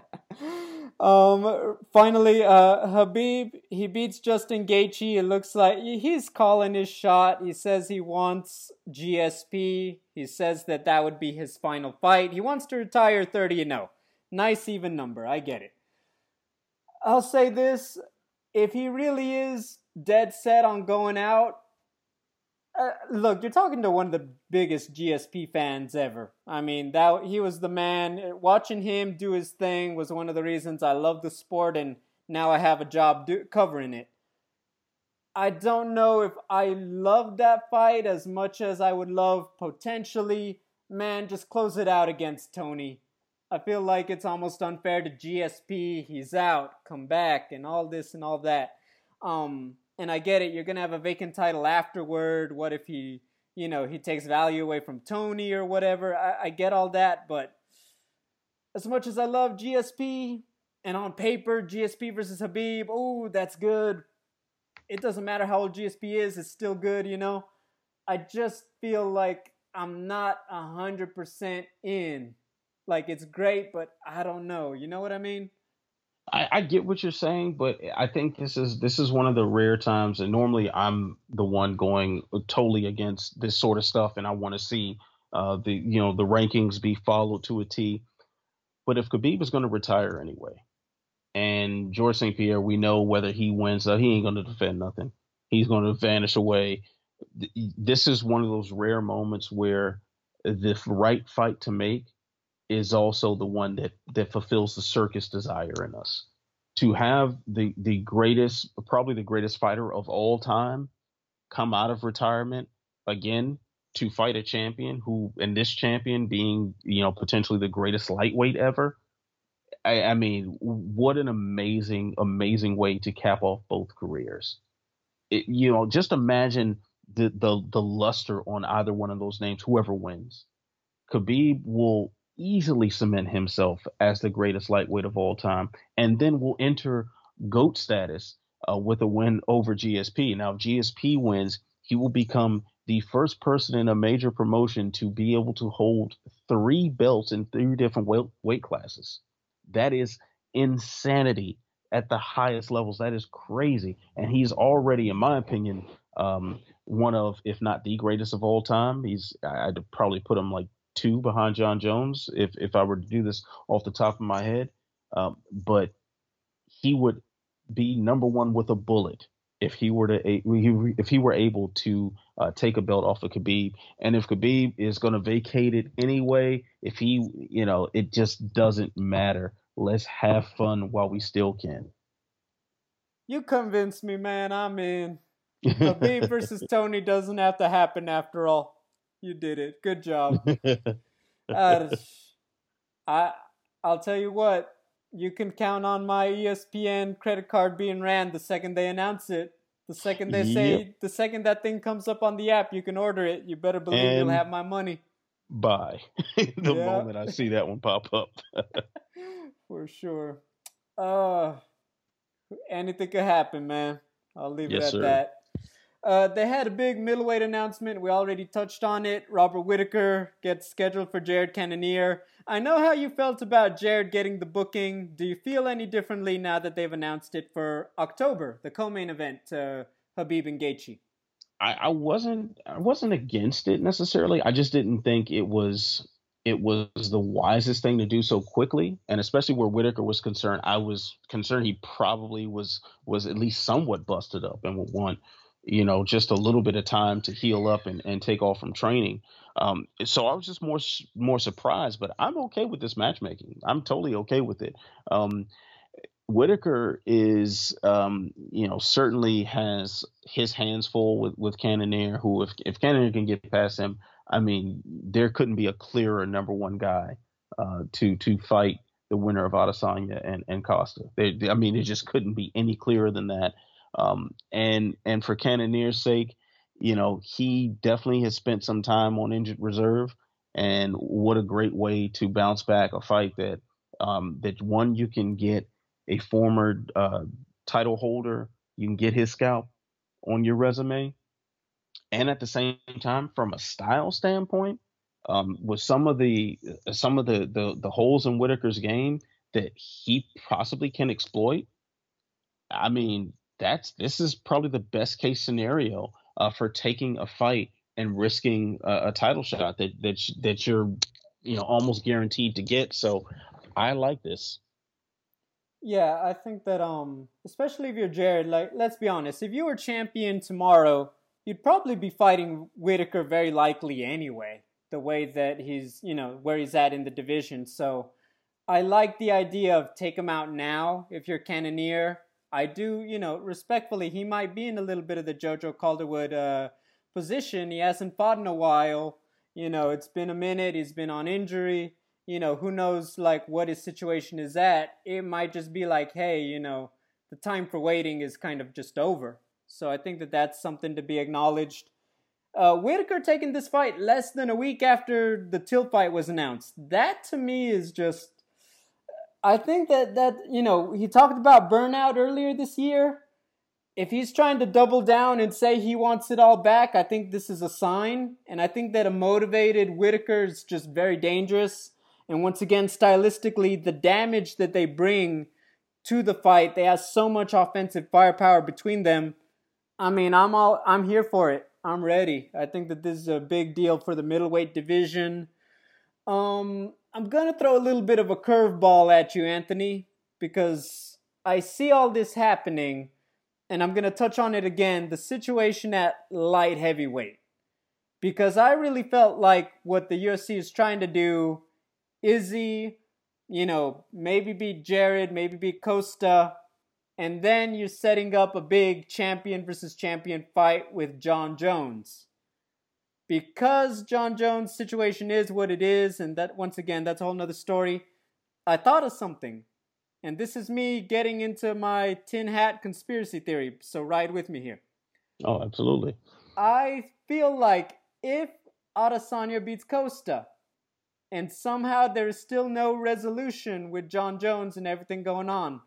um. Finally, uh, Khabib he beats Justin Gaethje. It looks like he's calling his shot. He says he wants GSP. He says that that would be his final fight. He wants to retire 30 and 0. Nice even number. I get it. I'll say this if he really is dead set on going out, uh, look, you're talking to one of the biggest GSP fans ever. I mean, that he was the man. Watching him do his thing was one of the reasons I love the sport, and now I have a job do, covering it. I don't know if I love that fight as much as I would love potentially, man, just close it out against Tony. I feel like it's almost unfair to GSP. He's out, come back, and all this and all that. Um, and I get it. You're gonna have a vacant title afterward. What if he, you know, he takes value away from Tony or whatever? I, I get all that, but as much as I love GSP, and on paper GSP versus Khabib, oh, that's good. It doesn't matter how old GSP is; it's still good, you know. I just feel like I'm not a hundred percent in like it's great, but I don't know. You know what I mean? I, I, get what you're saying, but I think this is this is one of the rare times, and normally I'm the one going totally against this sort of stuff, and I want to see uh, the you know the rankings be followed to a T. But if Khabib is going to retire anyway, and George St. Pierre, we know whether he wins, uh, he ain't going to defend nothing. He's going to vanish away. This is one of those rare moments where the right fight to make is also the one that that fulfills the circus desire in us. To have the the greatest probably the greatest fighter of all time come out of retirement again to fight a champion who and this champion being you know potentially the greatest lightweight ever I, I mean what an amazing amazing way to cap off both careers. It, you know just imagine the, the the luster on either one of those names whoever wins. Khabib will easily cement himself as the greatest lightweight of all time, and then will enter GOAT status uh, with a win over GSP. Now, if GSP wins, he will become the first person in a major promotion to be able to hold three belts in three different weight weight classes. That is insanity at the highest levels. That is crazy. And he's already, in my opinion, um, one of, if not the greatest of all time. He's, I'd probably put him like two behind Jon Jones if if I were to do this off the top of my head. Um, but he would be number one with a bullet if he were to if he were able to uh, take a belt off of Khabib, and if Khabib is going to vacate it anyway, if he you know it just doesn't matter. Let's have fun while we still can. You convinced me, man. I'm in. Khabib versus Tony doesn't have to happen after all. You did it. Good job. uh, I I'll tell you what. You can count on my ESPN credit card being ran the second they announce it. The second they say, yep. the second that thing comes up on the app, you can order it. You better believe and you'll have my money. Buy the yeah. moment I see that one pop up. For sure. Uh, anything could happen, man. I'll leave yes, it at sir. that. Uh, they had a big middleweight announcement. We already touched on it. Robert Whittaker gets scheduled for Jared Cannonier. I know how you felt about Jared getting the booking. Do you feel any differently now that they've announced it for October, the co-main event, uh, Khabib and Gaethje? I, I wasn't I wasn't against it necessarily. I just didn't think it was it was the wisest thing to do so quickly, and especially where Whittaker was concerned. I was concerned he probably was was at least somewhat busted up and would want you know, just a little bit of time to heal up and, and take off from training. Um, so I was just more more surprised, but I'm okay with this matchmaking. I'm totally okay with it. Um, Whittaker is, um, you know, certainly has his hands full with with Cannonier. Who, if if Cannonier can get past him, I mean, there couldn't be a clearer number one guy uh, to to fight the winner of Adesanya and and Costa. They, I mean, it just couldn't be any clearer than that. Um, and and for Cannonier's sake, you know, he definitely has spent some time on injured reserve, and what a great way to bounce back a fight that um, that one you can get a former uh, title holder, you can get his scalp on your resume, and at the same time, from a style standpoint, um, with some of the some of the, the the holes in Whittaker's game that he possibly can exploit. I mean, that's this is probably the best case scenario uh, for taking a fight and risking a, a title shot that that that you're you know almost guaranteed to get. So I like this. Yeah, I think that um especially if you're Jared, like let's be honest, if you were champion tomorrow, you'd probably be fighting Whittaker very likely anyway, the way that he's, you know, where he's at in the division. So I like the idea of take him out now if you're Cannonier I do, you know, respectfully, he might be in a little bit of the JoJo Calderwood uh, position. He hasn't fought in a while. You know, it's been a minute. He's been on injury. You know, who knows, like, what his situation is at. It might just be like, hey, you know, the time for waiting is kind of just over. So I think that that's something to be acknowledged. Uh, Whittaker taking this fight less than a week after the Till fight was announced. That to me is just I think that that you know he talked about burnout earlier this year. If he's trying to double down and say he wants it all back, I think this is a sign. And I think that a motivated Whittaker is just very dangerous. And once again, stylistically, the damage that they bring to the fight, they have so much offensive firepower between them. I mean, I'm all I'm here for it. I'm ready. I think that this is a big deal for the middleweight division. Um, I'm gonna throw a little bit of a curveball at you, Anthony, because I see all this happening, and I'm gonna touch on it again. The situation at light heavyweight, because I really felt like what the UFC is trying to do, Izzy, you know, maybe beat Jared, maybe beat Costa, and then you're setting up a big champion versus champion fight with Jon Jones because Jon Jones' situation is what it is, and that once again, that's a whole nother story. I thought of something, and this is me getting into my tin hat conspiracy theory. So ride with me here. Oh, absolutely. I feel like if Adesanya beats Costa, and somehow there is still no resolution with Jon Jones and everything going on,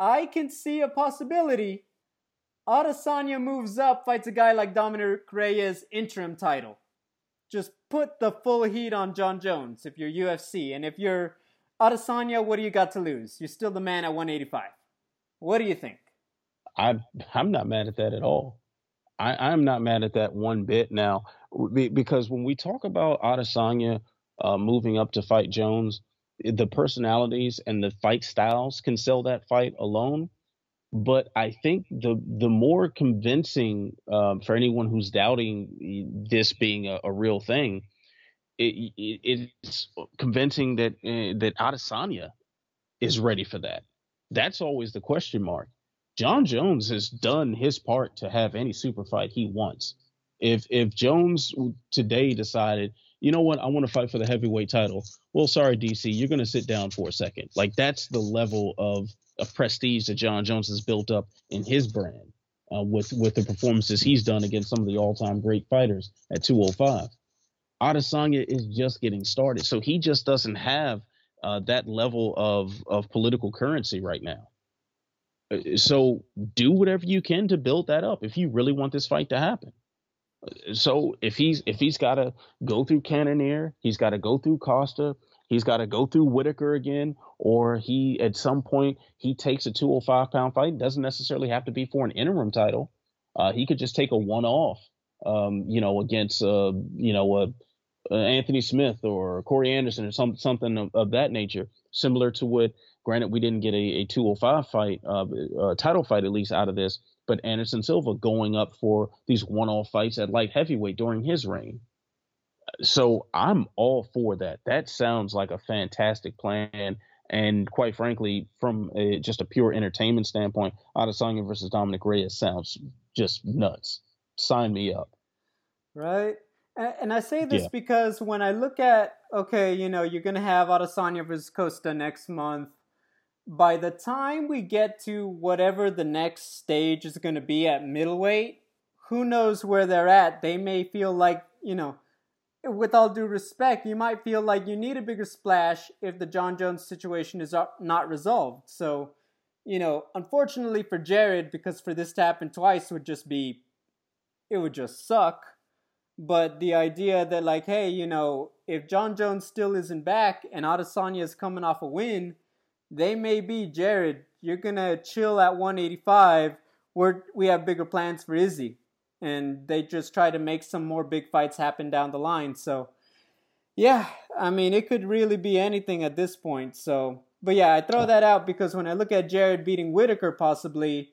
I can see a possibility Adesanya moves up, fights a guy like Dominick Reyes, interim title. Just put the full heat on Jon Jones if you're UFC. And if you're Adesanya, what do you got to lose? You're still the man at 185. What do you think? I'm I'm not mad at that at all. I, I'm not mad at that one bit now because when we talk about Adesanya uh, moving up to fight Jones, the personalities and the fight styles can sell that fight alone. But I think the the more convincing um, for anyone who's doubting this being a, a real thing, it, it, it's convincing that uh, that Adesanya is ready for that. That's always the question mark. Jon Jones has done his part to have any super fight he wants. If if Jones today decided, you know what, I want to fight for the heavyweight title, well, sorry, DC, you're going to sit down for a second. Like that's the level of, of prestige that Jon Jones has built up in his brand uh, with with the performances he's done against some of the all time great fighters at 205. Adesanya is just getting started, so he just doesn't have uh, that level of of political currency right now. Uh, so do whatever you can to build that up if you really want this fight to happen. Uh, so if he's if he's got to go through Cannonier, he's got to go through Costa, he's got to go through Whittaker again, or he at some point he takes a 205 pound fight. Doesn't necessarily have to be for an interim title. Uh, he could just take a one off, um, you know, against uh, you know a uh, Anthony Smith or Corey Anderson or some something of, of, that nature, similar to what. Granted, we didn't get a, a 205 fight, uh, a title fight at least out of this, but Anderson Silva going up for these one-off fights at light heavyweight during his reign. So I'm all for that. That sounds like a fantastic plan. And quite frankly, from a, just a pure entertainment standpoint, Adesanya versus Dominick Reyes sounds just nuts. Sign me up. Right. And I say this yeah. because when I look at, okay, you know, you're going to have Adesanya versus Costa next month. By the time we get to whatever the next stage is going to be at middleweight, who knows where they're at? They may feel like, you know, with all due respect, you might feel like you need a bigger splash if the Jon Jones situation is not resolved. So, you know, unfortunately for Jared, because for this to happen twice would just be, it would just suck but the idea that like, hey, you know, if Jon Jones still isn't back and Adesanya is coming off a win, they may be Jared. You're gonna chill at 185. Where we have bigger plans for Izzy, and they just try to make some more big fights happen down the line. So, yeah, I mean, it could really be anything at this point. So, but yeah, I throw that out because when I look at Jared beating Whittaker, possibly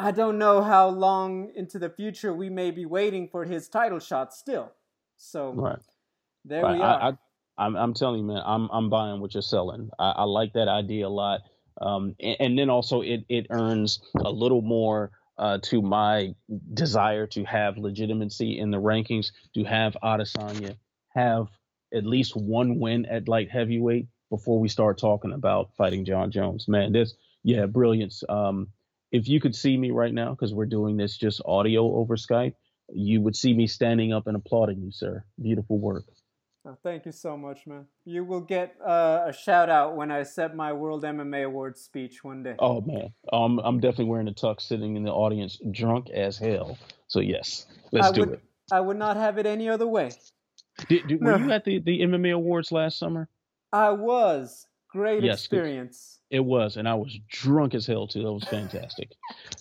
I don't know how long into the future we may be waiting for his title shot still. So right. there right. we are. I, I, I'm, I'm telling you, man, I'm I'm buying what you're selling. I, I like that idea a lot. Um, and, and, then also it it earns a little more uh, to my desire to have legitimacy in the rankings, to have Adesanya have at least one win at light heavyweight before we start talking about fighting Jon Jones. Man, this yeah, brilliance. Um, if you could see me right now, because we're doing this just audio over Skype, you would see me standing up and applauding you, sir. Beautiful work. Oh, thank you so much, man. You will get uh, a shout out when I set my World MMA Awards speech one day. Oh man, um, I'm definitely wearing a tux, sitting in the audience, drunk as hell. So yes, let's I do would, it. I would not have it any other way. Did, did, were you at the, the MMA Awards last summer? I was. Great yes, experience. It was, and I was drunk as hell too. That was fantastic.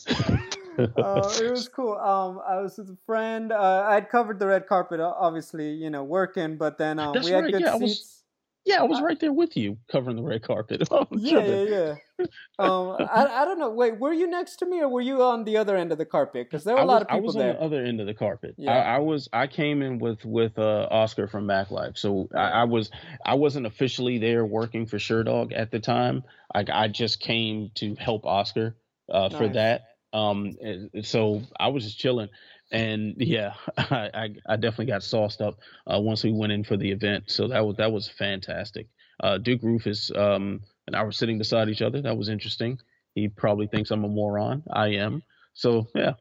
uh, it was cool. Um, I was with a friend. Uh, I'd covered the red carpet, obviously, you know, working, but then um, we had right. good yeah, seats. I was, yeah, I was right there with you covering the red carpet. yeah, yeah, yeah, um, I, I don't know. Wait, were you next to me or were you on the other end of the carpet? Because there were a lot of people there. I was there. on the other end of the carpet. Yeah. I, I was. I came in with with uh, Oscar from Mac Life, so I, I, was. I wasn't officially there working for Sherdog at the time. I, I just came to help Oscar uh, for nice. that. Um, so I was just chilling and yeah, I, I, I definitely got sauced up uh, once we went in for the event. So that was that was fantastic. Uh, Duke Roufus um, and I were sitting beside each other. That was interesting. He probably thinks I'm a moron. I am. So yeah.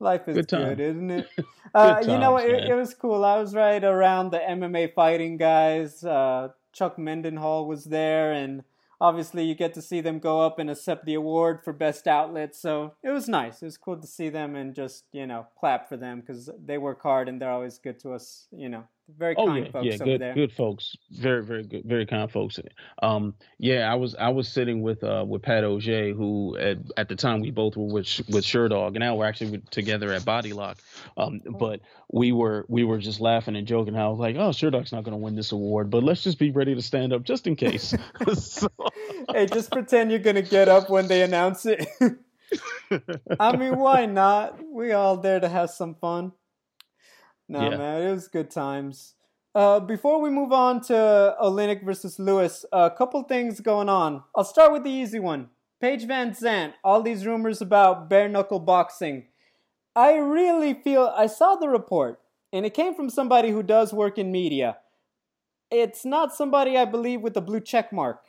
Life is good, good isn't it? uh, times, you know, it, it, was cool. I was right around the MMA fighting guys. Uh, Chuck Mindenhall was there, and obviously you get to see them go up and accept the award for best outlet so it was nice. It was cool to see them and just you know clap for them because they work hard and they're always good to us you know very oh, kind yeah, folks yeah, good, there. Good folks, very, very good, very kind folks. Um, yeah, I was I was sitting with uh with Pat Auger, who at, at the time we both were with with Sherdog, and now we're actually together at Body Lock. Um, oh. but we were we were just laughing and joking. How I was like, oh, Sherdog's not going to win this award, but let's just be ready to stand up just in case. so, hey, just pretend you're going to get up when they announce it. I mean, why not? We all there to have some fun. No, yeah. man, it was good times. Uh, before we move on to Oleinik versus Lewis, a couple things going on. I'll start with the easy one. Paige VanZant, all these rumors about bare knuckle boxing. I really feel I saw the report, and it came from somebody who does work in media. It's not somebody I believe with a blue check mark.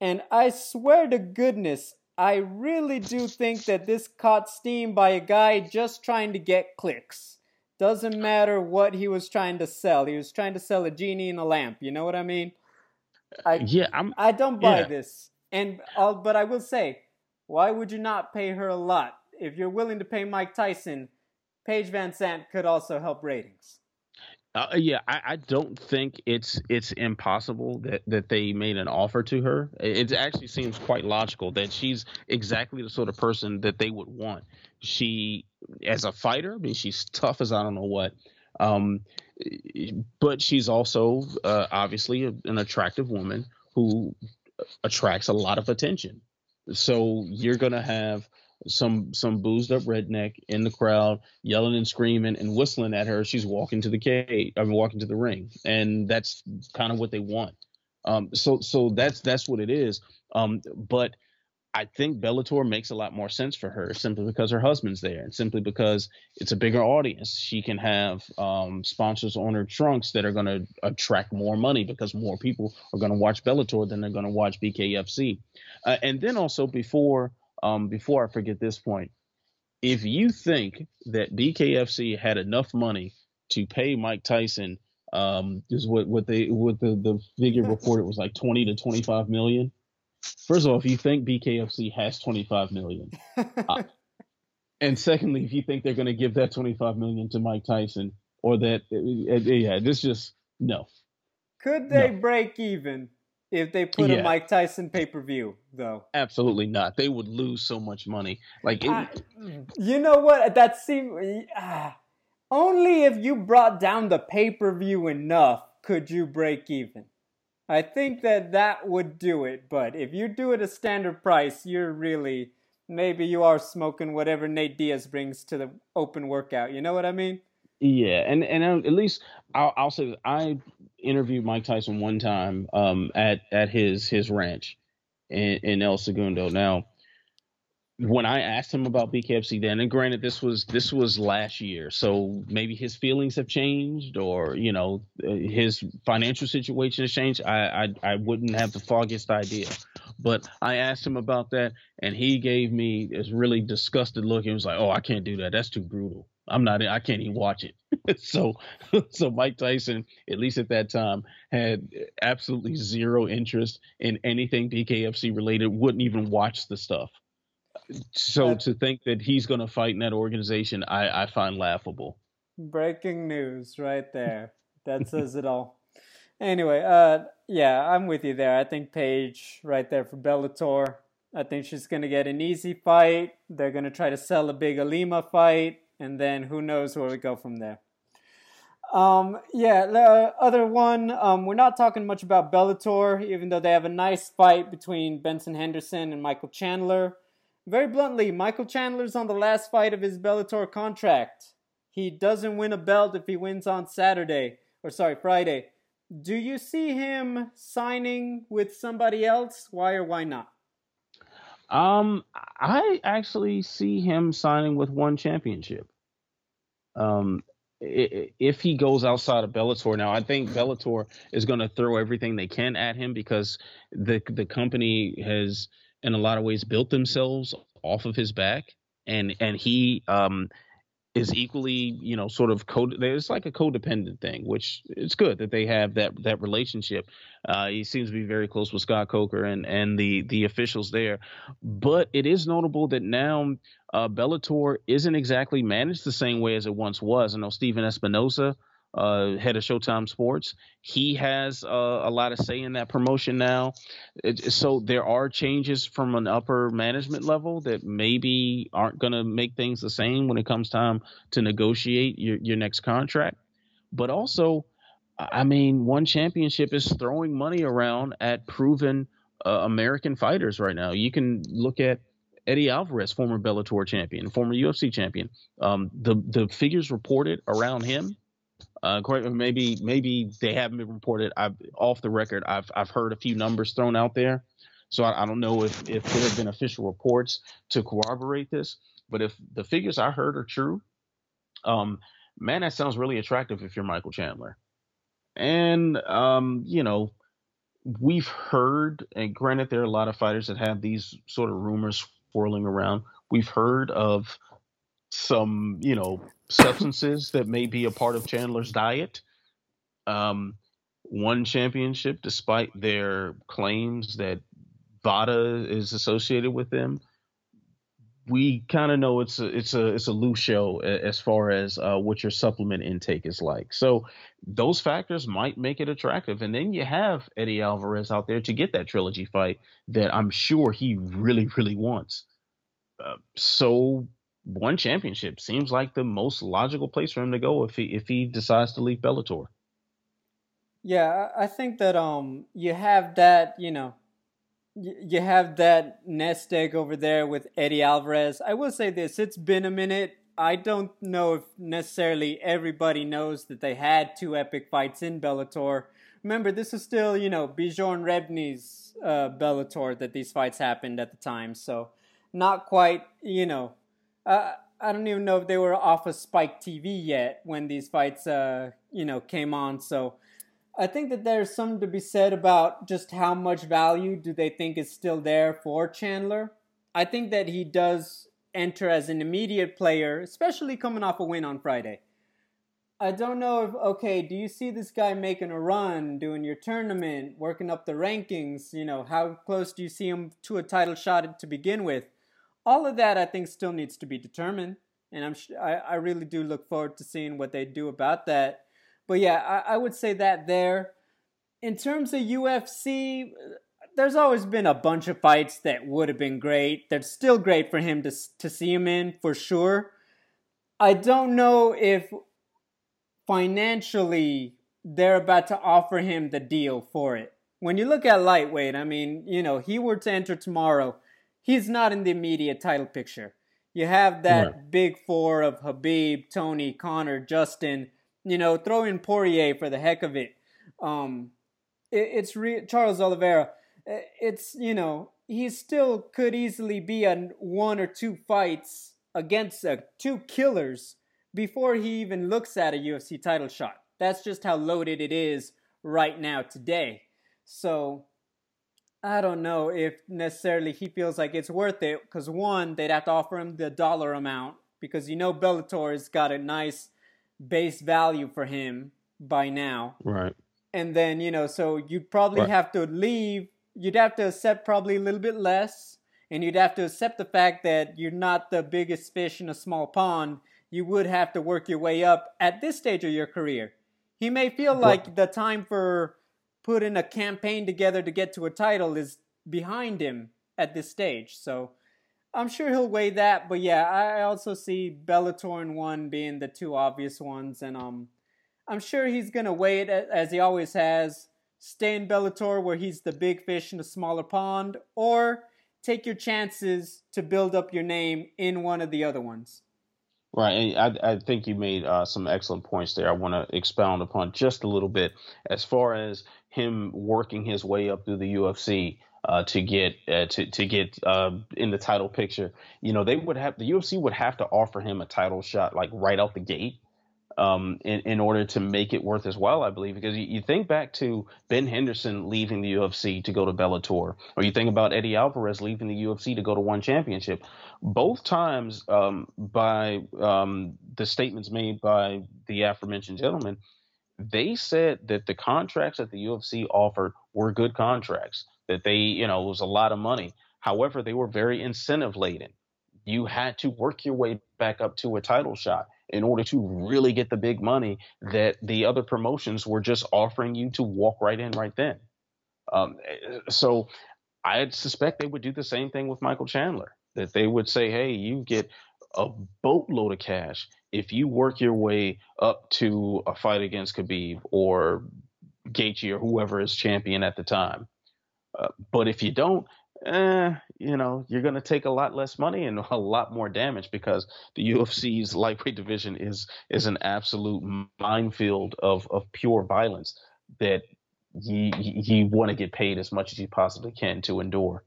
And I swear to goodness, I really do think that this caught steam by a guy just trying to get clicks. Doesn't matter what he was trying to sell. He was trying to sell a genie in a lamp. You know what I mean? I, yeah, I'm. I don't buy yeah. this. And I'll, but I will say, why would you not pay her a lot? If you're willing to pay Mike Tyson, Paige VanZant could also help ratings. Uh, yeah, I, I, don't think it's it's impossible that, that they made an offer to her. It actually seems quite logical that she's exactly the sort of person that they would want. She, as a fighter, I mean, she's tough as I don't know what, um, but she's also uh, obviously an attractive woman who attracts a lot of attention. So you're gonna have some some boozed up redneck in the crowd yelling and screaming and whistling at her she's walking to the cage I mean walking to the ring. And that's kind of what they want. Um so so that's that's what it is. Um but I think Bellator makes a lot more sense for her simply because her husband's there and simply because it's a bigger audience. She can have um, sponsors on her trunks that are going to attract more money because more people are going to watch Bellator than they're going to watch BKFC. Uh, and then also before um, before I forget this point, if you think that BKFC had enough money to pay Mike Tyson, um, is what what they what the the figure reported was like twenty to twenty five million. First of all, if you think BKFC has twenty five million, uh, and secondly, if you think they're going to give that twenty five million to Mike Tyson, or that uh, uh yeah, this just no. Could they no. break even if they put yeah. a Mike Tyson pay per view, though. Absolutely not. They would lose so much money. Like, it, you know what? That seems ah, only if you brought down the pay per view enough could you break even. I think that that would do it. But if you do it at a standard price, you're really maybe you are smoking whatever Nate Diaz brings to the open workout. You know what I mean? Yeah, and and at least I'll, I'll say I interviewed Mike Tyson one time um, at at his his ranch in, in El Segundo. Now, when I asked him about BKFC then, and granted this was this was last year, so maybe his feelings have changed, or you know his financial situation has changed. I I, I wouldn't have the foggiest idea, but I asked him about that, and he gave me this really disgusted look. He was like, "Oh, I can't do that. That's too brutal." I'm not. I can't even watch it. so, so Mike Tyson, at least at that time, had absolutely zero interest in anything BKFC related. Wouldn't even watch the stuff. So to think that he's going to fight in that organization, I, I find laughable. Breaking news right there. That says it all. Anyway, uh, yeah, I'm with you there. I think Paige right there for Bellator. I think she's going to get an easy fight. They're going to try to sell a big Ilima fight and then who knows where we go from there. Um, yeah, the other one, um, we're not talking much about Bellator, even though they have a nice fight between Benson Henderson and Michael Chandler. Very bluntly, Michael Chandler's on the last fight of his Bellator contract. He doesn't win a belt if he wins on Saturday, or sorry, Friday. Do you see him signing with somebody else? Why or why not? Um, I actually see him signing with one championship. Um, if he goes outside of Bellator now, I think Bellator is going to throw everything they can at him because the the company has, in a lot of ways, built themselves off of his back, and and he um is equally, you know, sort of co. It's like a codependent thing, which it's good that they have that that relationship. Uh, he seems to be very close with Scott Coker and and the the officials there, but it is notable that now uh, Bellator isn't exactly managed the same way as it once was. I know Stephen Espinoza uh, head of Showtime Sports. He has uh, a lot of say in that promotion now. It, so there are changes from an upper management level that maybe aren't going to make things the same when it comes time to negotiate your, your next contract. But also, I mean, one championship is throwing money around at proven uh, American fighters right now. You can look at Eddie Alvarez, former Bellator champion, former UFC champion. Um, the the figures reported around him uh, maybe maybe they haven't been reported. I've off the record. I've I've heard a few numbers thrown out there. So I, I don't know if if there have been official reports to corroborate this, but if the figures I heard are true, um, man, that sounds really attractive if you're Michael Chandler. And um, you know, we've heard, and granted, there are a lot of fighters that have these sort of rumors swirling around. We've heard of some, you know, substances that may be a part of Chandler's diet. Um, one championship, despite their claims that VADA is associated with them we kind of know it's a it's a it's a loose show as far as uh, what your supplement intake is like. So those factors might make it attractive, and then you have Eddie Alvarez out there to get that trilogy fight that I'm sure he really really wants. Uh, so one championship seems like the most logical place for him to go if he if he decides to leave Bellator. Yeah, I think that um you have that you know you have that nest egg over there with Eddie Alvarez. I will say this: it's been a minute. I don't know if necessarily everybody knows that they had two epic fights in Bellator. Remember, this is still, you know, Bjorn Rebney's uh, Bellator that these fights happened at the time. So, not quite, you know, uh, I don't even know if they were off of Spike TV yet when these fights, uh, you know, came on. So, I think that there's something to be said about just how much value do they think is still there for Chandler. I think that he does enter as an immediate player, especially coming off a win on Friday. I don't know if okay, do you see this guy making a run, doing your tournament, working up the rankings, you know, how close do you see him to a title shot to begin with? All of that I think still needs to be determined, and I'm I, I really do look forward to seeing what they do about that but yeah, I, I would say that there. In terms of UFC, there's always been a bunch of fights that would have been great. That's still great for him to to see him in for sure. I don't know if financially they're about to offer him the deal for it. When you look at lightweight, I mean, you know, he were to enter tomorrow, he's not in the immediate title picture. You have that right. big four of Khabib, Tony, Conor, Justin, you know, throw in Poirier for the heck of it. Um, it it's re- Charles Oliveira. It's you know he still could easily be on one or two fights against uh, two killers before he even looks at a UFC title shot. That's just how loaded it is right now today. So I don't know if necessarily he feels like it's worth it because one, they'd have to offer him the dollar amount because you know Bellator's got a nice base value for him by now. Right. And then, you know, so you'd probably right. have to leave, you'd have to accept probably a little bit less, and you'd have to accept the fact that you're not the biggest fish in a small pond. You would have to work your way up at this stage of your career. He may feel like the time for putting a campaign together to get to a title is behind him at this stage. So I'm sure he'll weigh that, but yeah, I also see Bellator and one being the two obvious ones, and um, I'm sure he's gonna weigh it as he always has. Stay in Bellator where he's the big fish in a smaller pond, or take your chances to build up your name in one of the other ones. Right, I, I think you made uh, some excellent points there. I want to expound upon just a little bit as far as him working his way up through the UFC uh, to get uh, to to get uh, in the title picture. You know, they would have the UFC would have to offer him a title shot like right out the gate um, in in order to make it worth his while. I believe because you, you think back to Ben Henderson leaving the UFC to go to Bellator, or you think about Eddie Alvarez leaving the UFC to go to one championship. Both times, um, by um, the statements made by the aforementioned gentleman, they said that the contracts that the UFC offered were good contracts that they, you know, it was a lot of money. However, they were very incentive laden. You had to work your way back up to a title shot in order to really get the big money that the other promotions were just offering you to walk right in right then. Um, so I suspect they would do the same thing with Michael Chandler, that they would say, hey, you get a boatload of cash if you work your way up to a fight against Khabib or Gaethje or whoever is champion at the time. Uh, but if you don't, eh, you know, you're going to take a lot less money and a lot more damage because the UFC's lightweight division is is an absolute minefield of of pure violence that you you want to get paid as much as you possibly can to endure.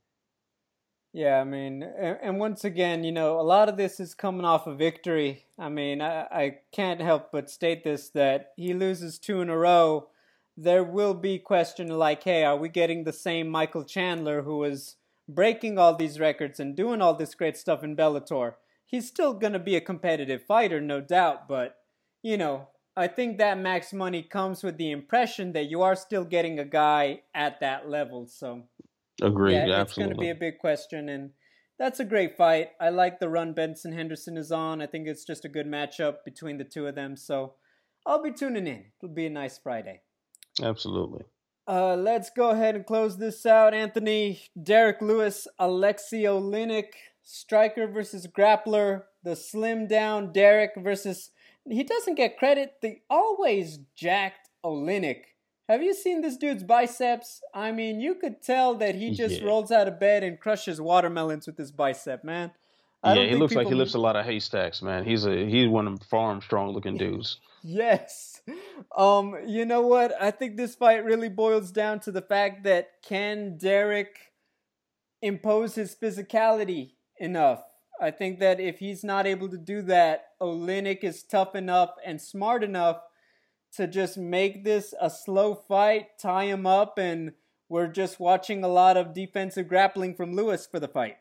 Yeah, I mean, and, once again, you know, a lot of this is coming off a victory. I mean, I, I can't help but state this that he loses two in a row. There will be question like, hey, are we getting the same Michael Chandler who was breaking all these records and doing all this great stuff in Bellator? He's still going to be a competitive fighter, no doubt, but, you know, I think that max money comes with the impression that you are still getting a guy at that level. So Agreed. Yeah, it's going to be a big question, and that's a great fight. I like the run Benson Henderson is on. I think it's just a good matchup between the two of them. So I'll be tuning in. It'll be a nice Friday. Absolutely. Uh, let's go ahead and close this out. Anthony, Derrick Lewis, Alexei Oleinik, striker versus grappler. The slim down Derrick versus. He doesn't get credit. The always jacked Oleinik have you seen this dude's biceps? I mean, you could tell that he just yeah. rolls out of bed and crushes watermelons with his bicep, man. I yeah, he looks like he lifts a lot of haystacks, man. He's a he's one of farm strong looking dudes. yes. Um, you know what? I think this fight really boils down to the fact that can Derrick impose his physicality enough? I think that if he's not able to do that, Oleinik is tough enough and smart enough to just make this a slow fight, tie him up, and we're just watching a lot of defensive grappling from Lewis for the fight.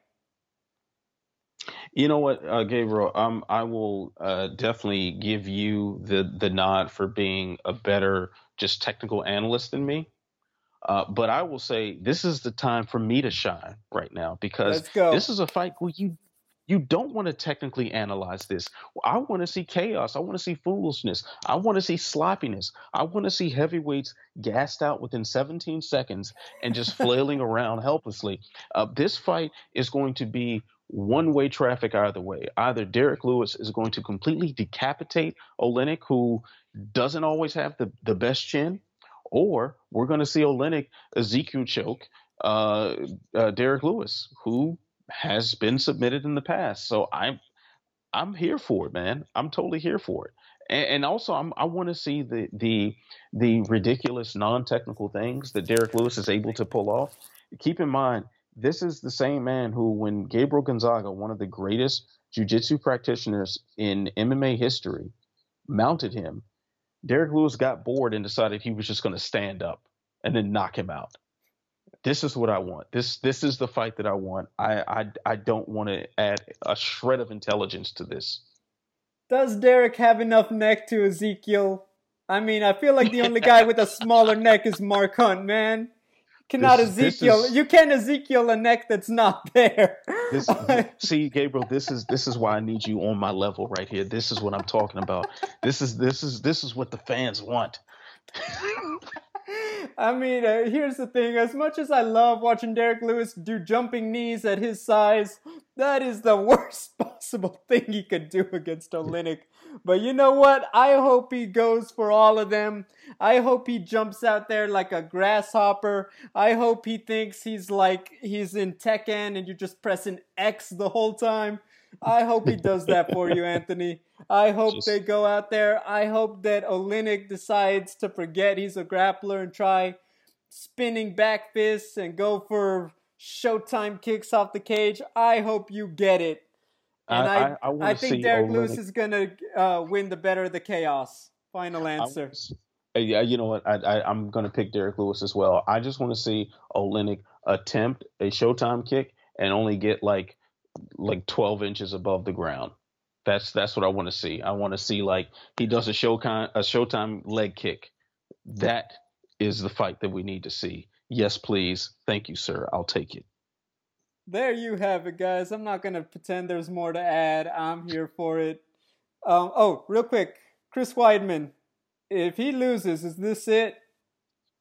You know what, uh, Gabriel? Um, I will uh, definitely give you the the nod for being a better just technical analyst than me. Uh, but I will say this is the time for me to shine right now because this is a fight where you you don't want to technically analyze this. I want to see chaos. I want to see foolishness. I want to see sloppiness. I want to see heavyweights gassed out within 17 seconds and just flailing around helplessly. Uh, this fight is going to be one way traffic either way. Either Derrick Lewis is going to completely decapitate Oleinik, who doesn't always have the, the best chin, or we're going to see Oleinik Ezekiel choke uh, uh, Derrick Lewis, who has been submitted in the past. So I'm I'm here for it, man. I'm totally here for it. And, and also, I'm, i want to see the the the ridiculous non-technical things that Derrick Lewis is able to pull off. Keep in mind, this is the same man who, when Gabriel Gonzaga, one of the greatest jiu-jitsu practitioners in MMA history, mounted him, Derrick Lewis got bored and decided he was just going to stand up and then knock him out this is what I want. This this is the fight that I want. I I, I don't want to add a shred of intelligence to this. Does Derrick have enough neck to Ezekiel? I mean, I feel like the only guy with a smaller neck is Mark Hunt, man. Cannot this, Ezekiel. This is, you can't Ezekiel a neck that's not there. This, see, Gabriel, this is this is why I need you on my level right here. This is what I'm talking about. This is this is this is what the fans want. I mean, uh, here's the thing. As much as I love watching Derrick Lewis do jumping knees at his size, that is the worst possible thing he could do against Oleinik. But you know what? I hope he goes for all of them. I hope he jumps out there like a grasshopper. I hope he thinks he's like he's in Tekken and you're just pressing X the whole time. I hope he does that for you, Anthony. I hope Just... they go out there. I hope that Oleinik decides to forget he's a grappler and try spinning back fists and go for Showtime kicks off the cage. I hope you get it. And I, I, I, I think Derrick Lewis is going to uh, win the better of the chaos. Final answer. yeah, you know what? I, I, am going to pick Derrick Lewis as well. I just want to see Oleinik attempt a Showtime kick and only get like like 12 inches above the ground. That's that's what I want to see. I want to see like he does a showtime a showtime leg kick. That is the fight that we need to see. Yes, please. Thank you, sir. I'll take it. There you have it, guys. I'm not gonna pretend there's more to add. I'm here for it. Um, oh, real quick, Chris Weidman. If he loses, is this it?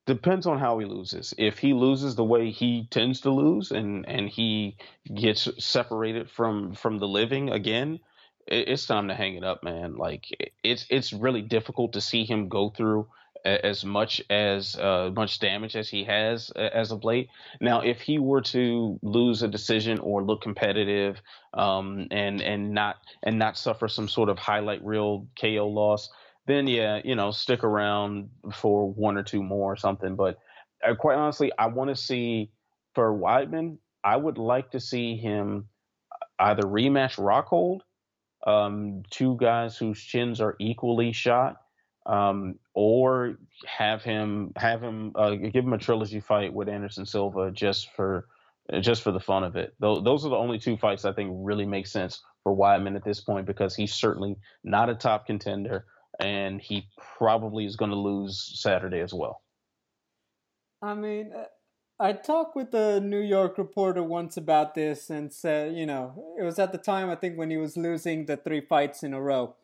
depends on how he loses. If he loses the way he tends to lose, and and he gets separated from from the living again, it, it's time to hang it up, man. Like it's it's really difficult to see him go through as much as uh, much damage as he has as of late. Now, if he were to lose a decision or look competitive, um, and and not and not suffer some sort of highlight reel KO loss, then yeah, you know, stick around for one or two more or something. But uh, quite honestly, I want to see for Weidman. I would like to see him either rematch Rockhold, um, two guys whose chins are equally shot, um, or have him have him uh, give him a trilogy fight with Anderson Silva just for just for the fun of it. Those, those are the only two fights I think really make sense for Weidman at this point because he's certainly not a top contender and he probably is going to lose Saturday as well. I mean, uh, I talked with a New York reporter once about this and said, you know, it was at the time I think when he was losing the three fights in a row.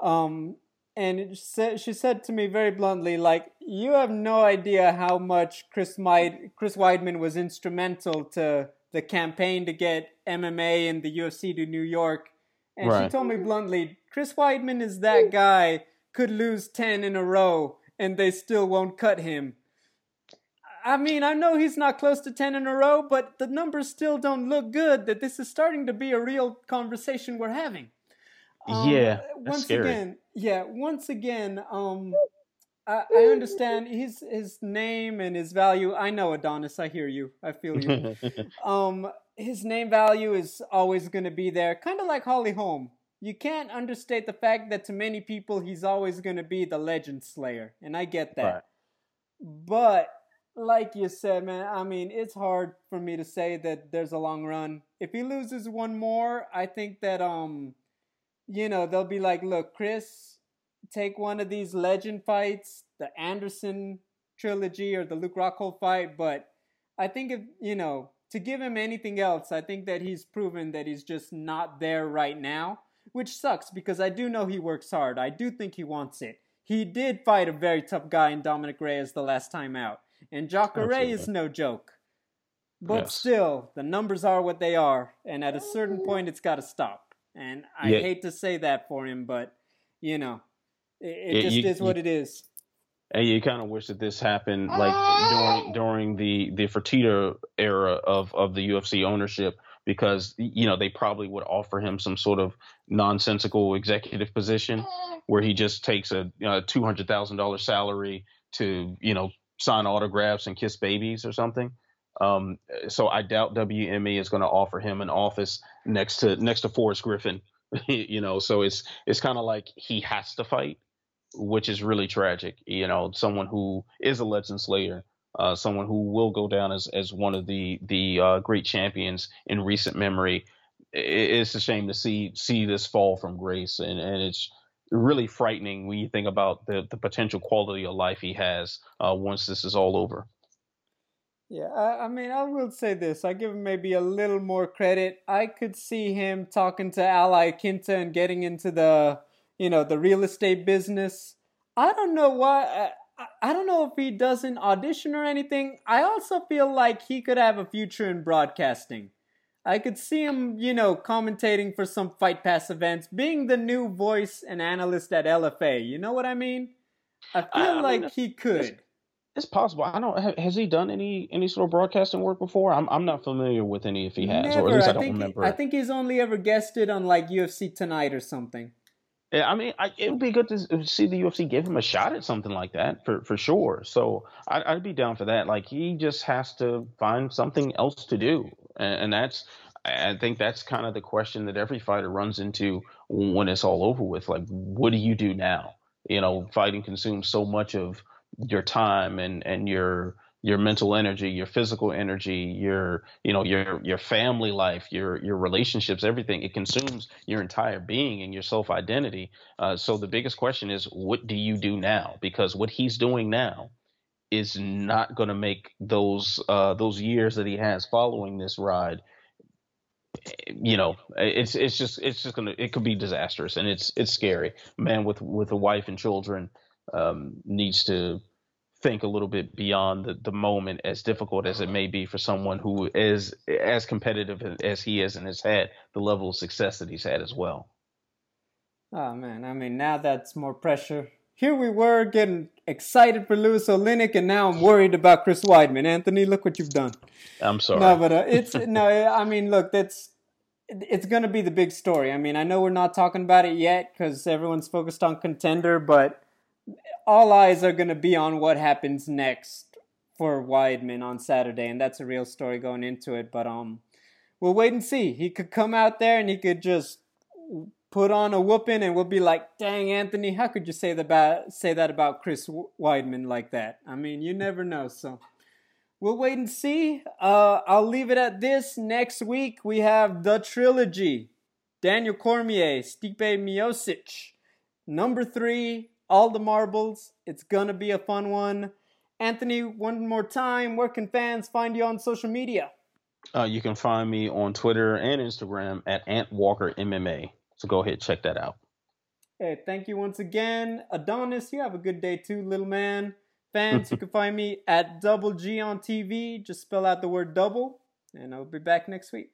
Um, and said, she said to me very bluntly, like, you have no idea how much Chris, Meid, Chris Weidman was instrumental to the campaign to get MMA and the UFC to New York. And right. she told me bluntly, Chris Weidman is that guy, could lose 10 in a row, and they still won't cut him. I mean, I know he's not close to 10 in a row, but the numbers still don't look good that this is starting to be a real conversation we're having. Um, yeah. once scary. again, yeah, once again, um, I, I, understand his his name and his value. I know Adonis. I hear you. I feel you. um, his name value is always going to be there, kind of like Holly Holm. You can't understate the fact that to many people he's always going to be the legend slayer, and I get that. Right. But like you said, man, I mean, it's hard for me to say that there's a long run. If he loses one more, I think that um you know, they'll be like, look, Chris, take one of these legend fights, the Anderson trilogy or the Luke Rockhold fight. But I think if, you know, to give him anything else, I think that he's proven that he's just not there right now, which sucks because I do know he works hard. I do think he wants it. He did fight a very tough guy in Dominick Reyes the last time out. And Jacare is no joke. But yes. still, the numbers are what they are. And at a certain mm. point, it's got to stop. And I yeah. hate to say that for him, but you know, it, it yeah, just you, is what you, it is. And you kind of wish that this happened ah! like during during the the Fertitta era of of the UFC ownership because you know they probably would offer him some sort of nonsensical executive position where he just takes a you know, two hundred thousand dollar salary to you know sign autographs and kiss babies or something. Um, so I doubt WME is going to offer him an office next to next to Forrest Griffin. you know, so it's it's kind of like he has to fight, which is really tragic. You know, someone who is a legend slayer, uh, someone who will go down as as one of the the uh, great champions in recent memory. It's a shame to see see this fall from grace, and and it's really frightening when you think about the the potential quality of life he has uh, once this is all over. Yeah, I, I, mean, I will say this. I give him maybe a little more credit. I could see him talking to Al Iaquinta and getting into the, you know, the real estate business. I don't know why. I, I don't know if he doesn't audition or anything. I also feel like he could have a future in broadcasting. I could see him, you know, commentating for some Fight Pass events, being the new voice and analyst at LFA. You know what I mean? I feel I, like mean, he could. It's possible. I don't. Has he done any any sort of broadcasting work before? I'm I'm not familiar with any if he has, Never. or at least I, I don't think, remember. I think he's only ever guested on like UFC Tonight or something. Yeah, I mean, I, it would be good to see the UFC give him a shot at something like that for for sure. So I'd, I'd be down for that. Like he just has to find something else to do, and, and that's I think that's kind of the question that every fighter runs into when it's all over with. Like, what do you do now? You know, fighting consumes so much of your time and and your your mental energy, your physical energy, your you know your your family life, your your relationships, everything. It consumes your entire being and your self identity. Uh, so the biggest question is, what do you do now? Because what he's doing now is not going to make those uh, those years that he has following this ride. You know, it's it's just it's just gonna it could be disastrous and it's it's scary. Man with with a wife and children um, needs to think a little bit beyond the, the moment, as difficult as it may be for someone who is as competitive as he is and has had the level of success that he's had as well. Oh man, I mean now that's more pressure. Here we were getting excited for Lewis Oleinik, and now I'm worried about Chris Weidman. Anthony, look what you've done. I'm sorry. No, but uh, it's no. I mean, look, that's it's going to be the big story. I mean, I know we're not talking about it yet because everyone's focused on contender, but all eyes are going to be on what happens next for Weidman on Saturday, and that's a real story going into it. But um, we'll wait and see. He could come out there and he could just put on a whooping, and we'll be like, "Dang, Anthony, how could you say that say that about Chris Weidman like that?" I mean, you never know. So we'll wait and see. Uh, I'll leave it at this. Next week we have the trilogy: Daniel Cormier, Stipe Miocic. Number three, all the marbles. It's gonna be a fun one. Anthony, one more time, where can fans find you on social media? Uh, you can find me on Twitter and Instagram at Ant Walker MMA. So go ahead, check that out. Hey, thank you once again. Adonis, you have a good day too, little man. Fans, you can find me at Double G on TV. Just spell out the word double, and I'll be back next week.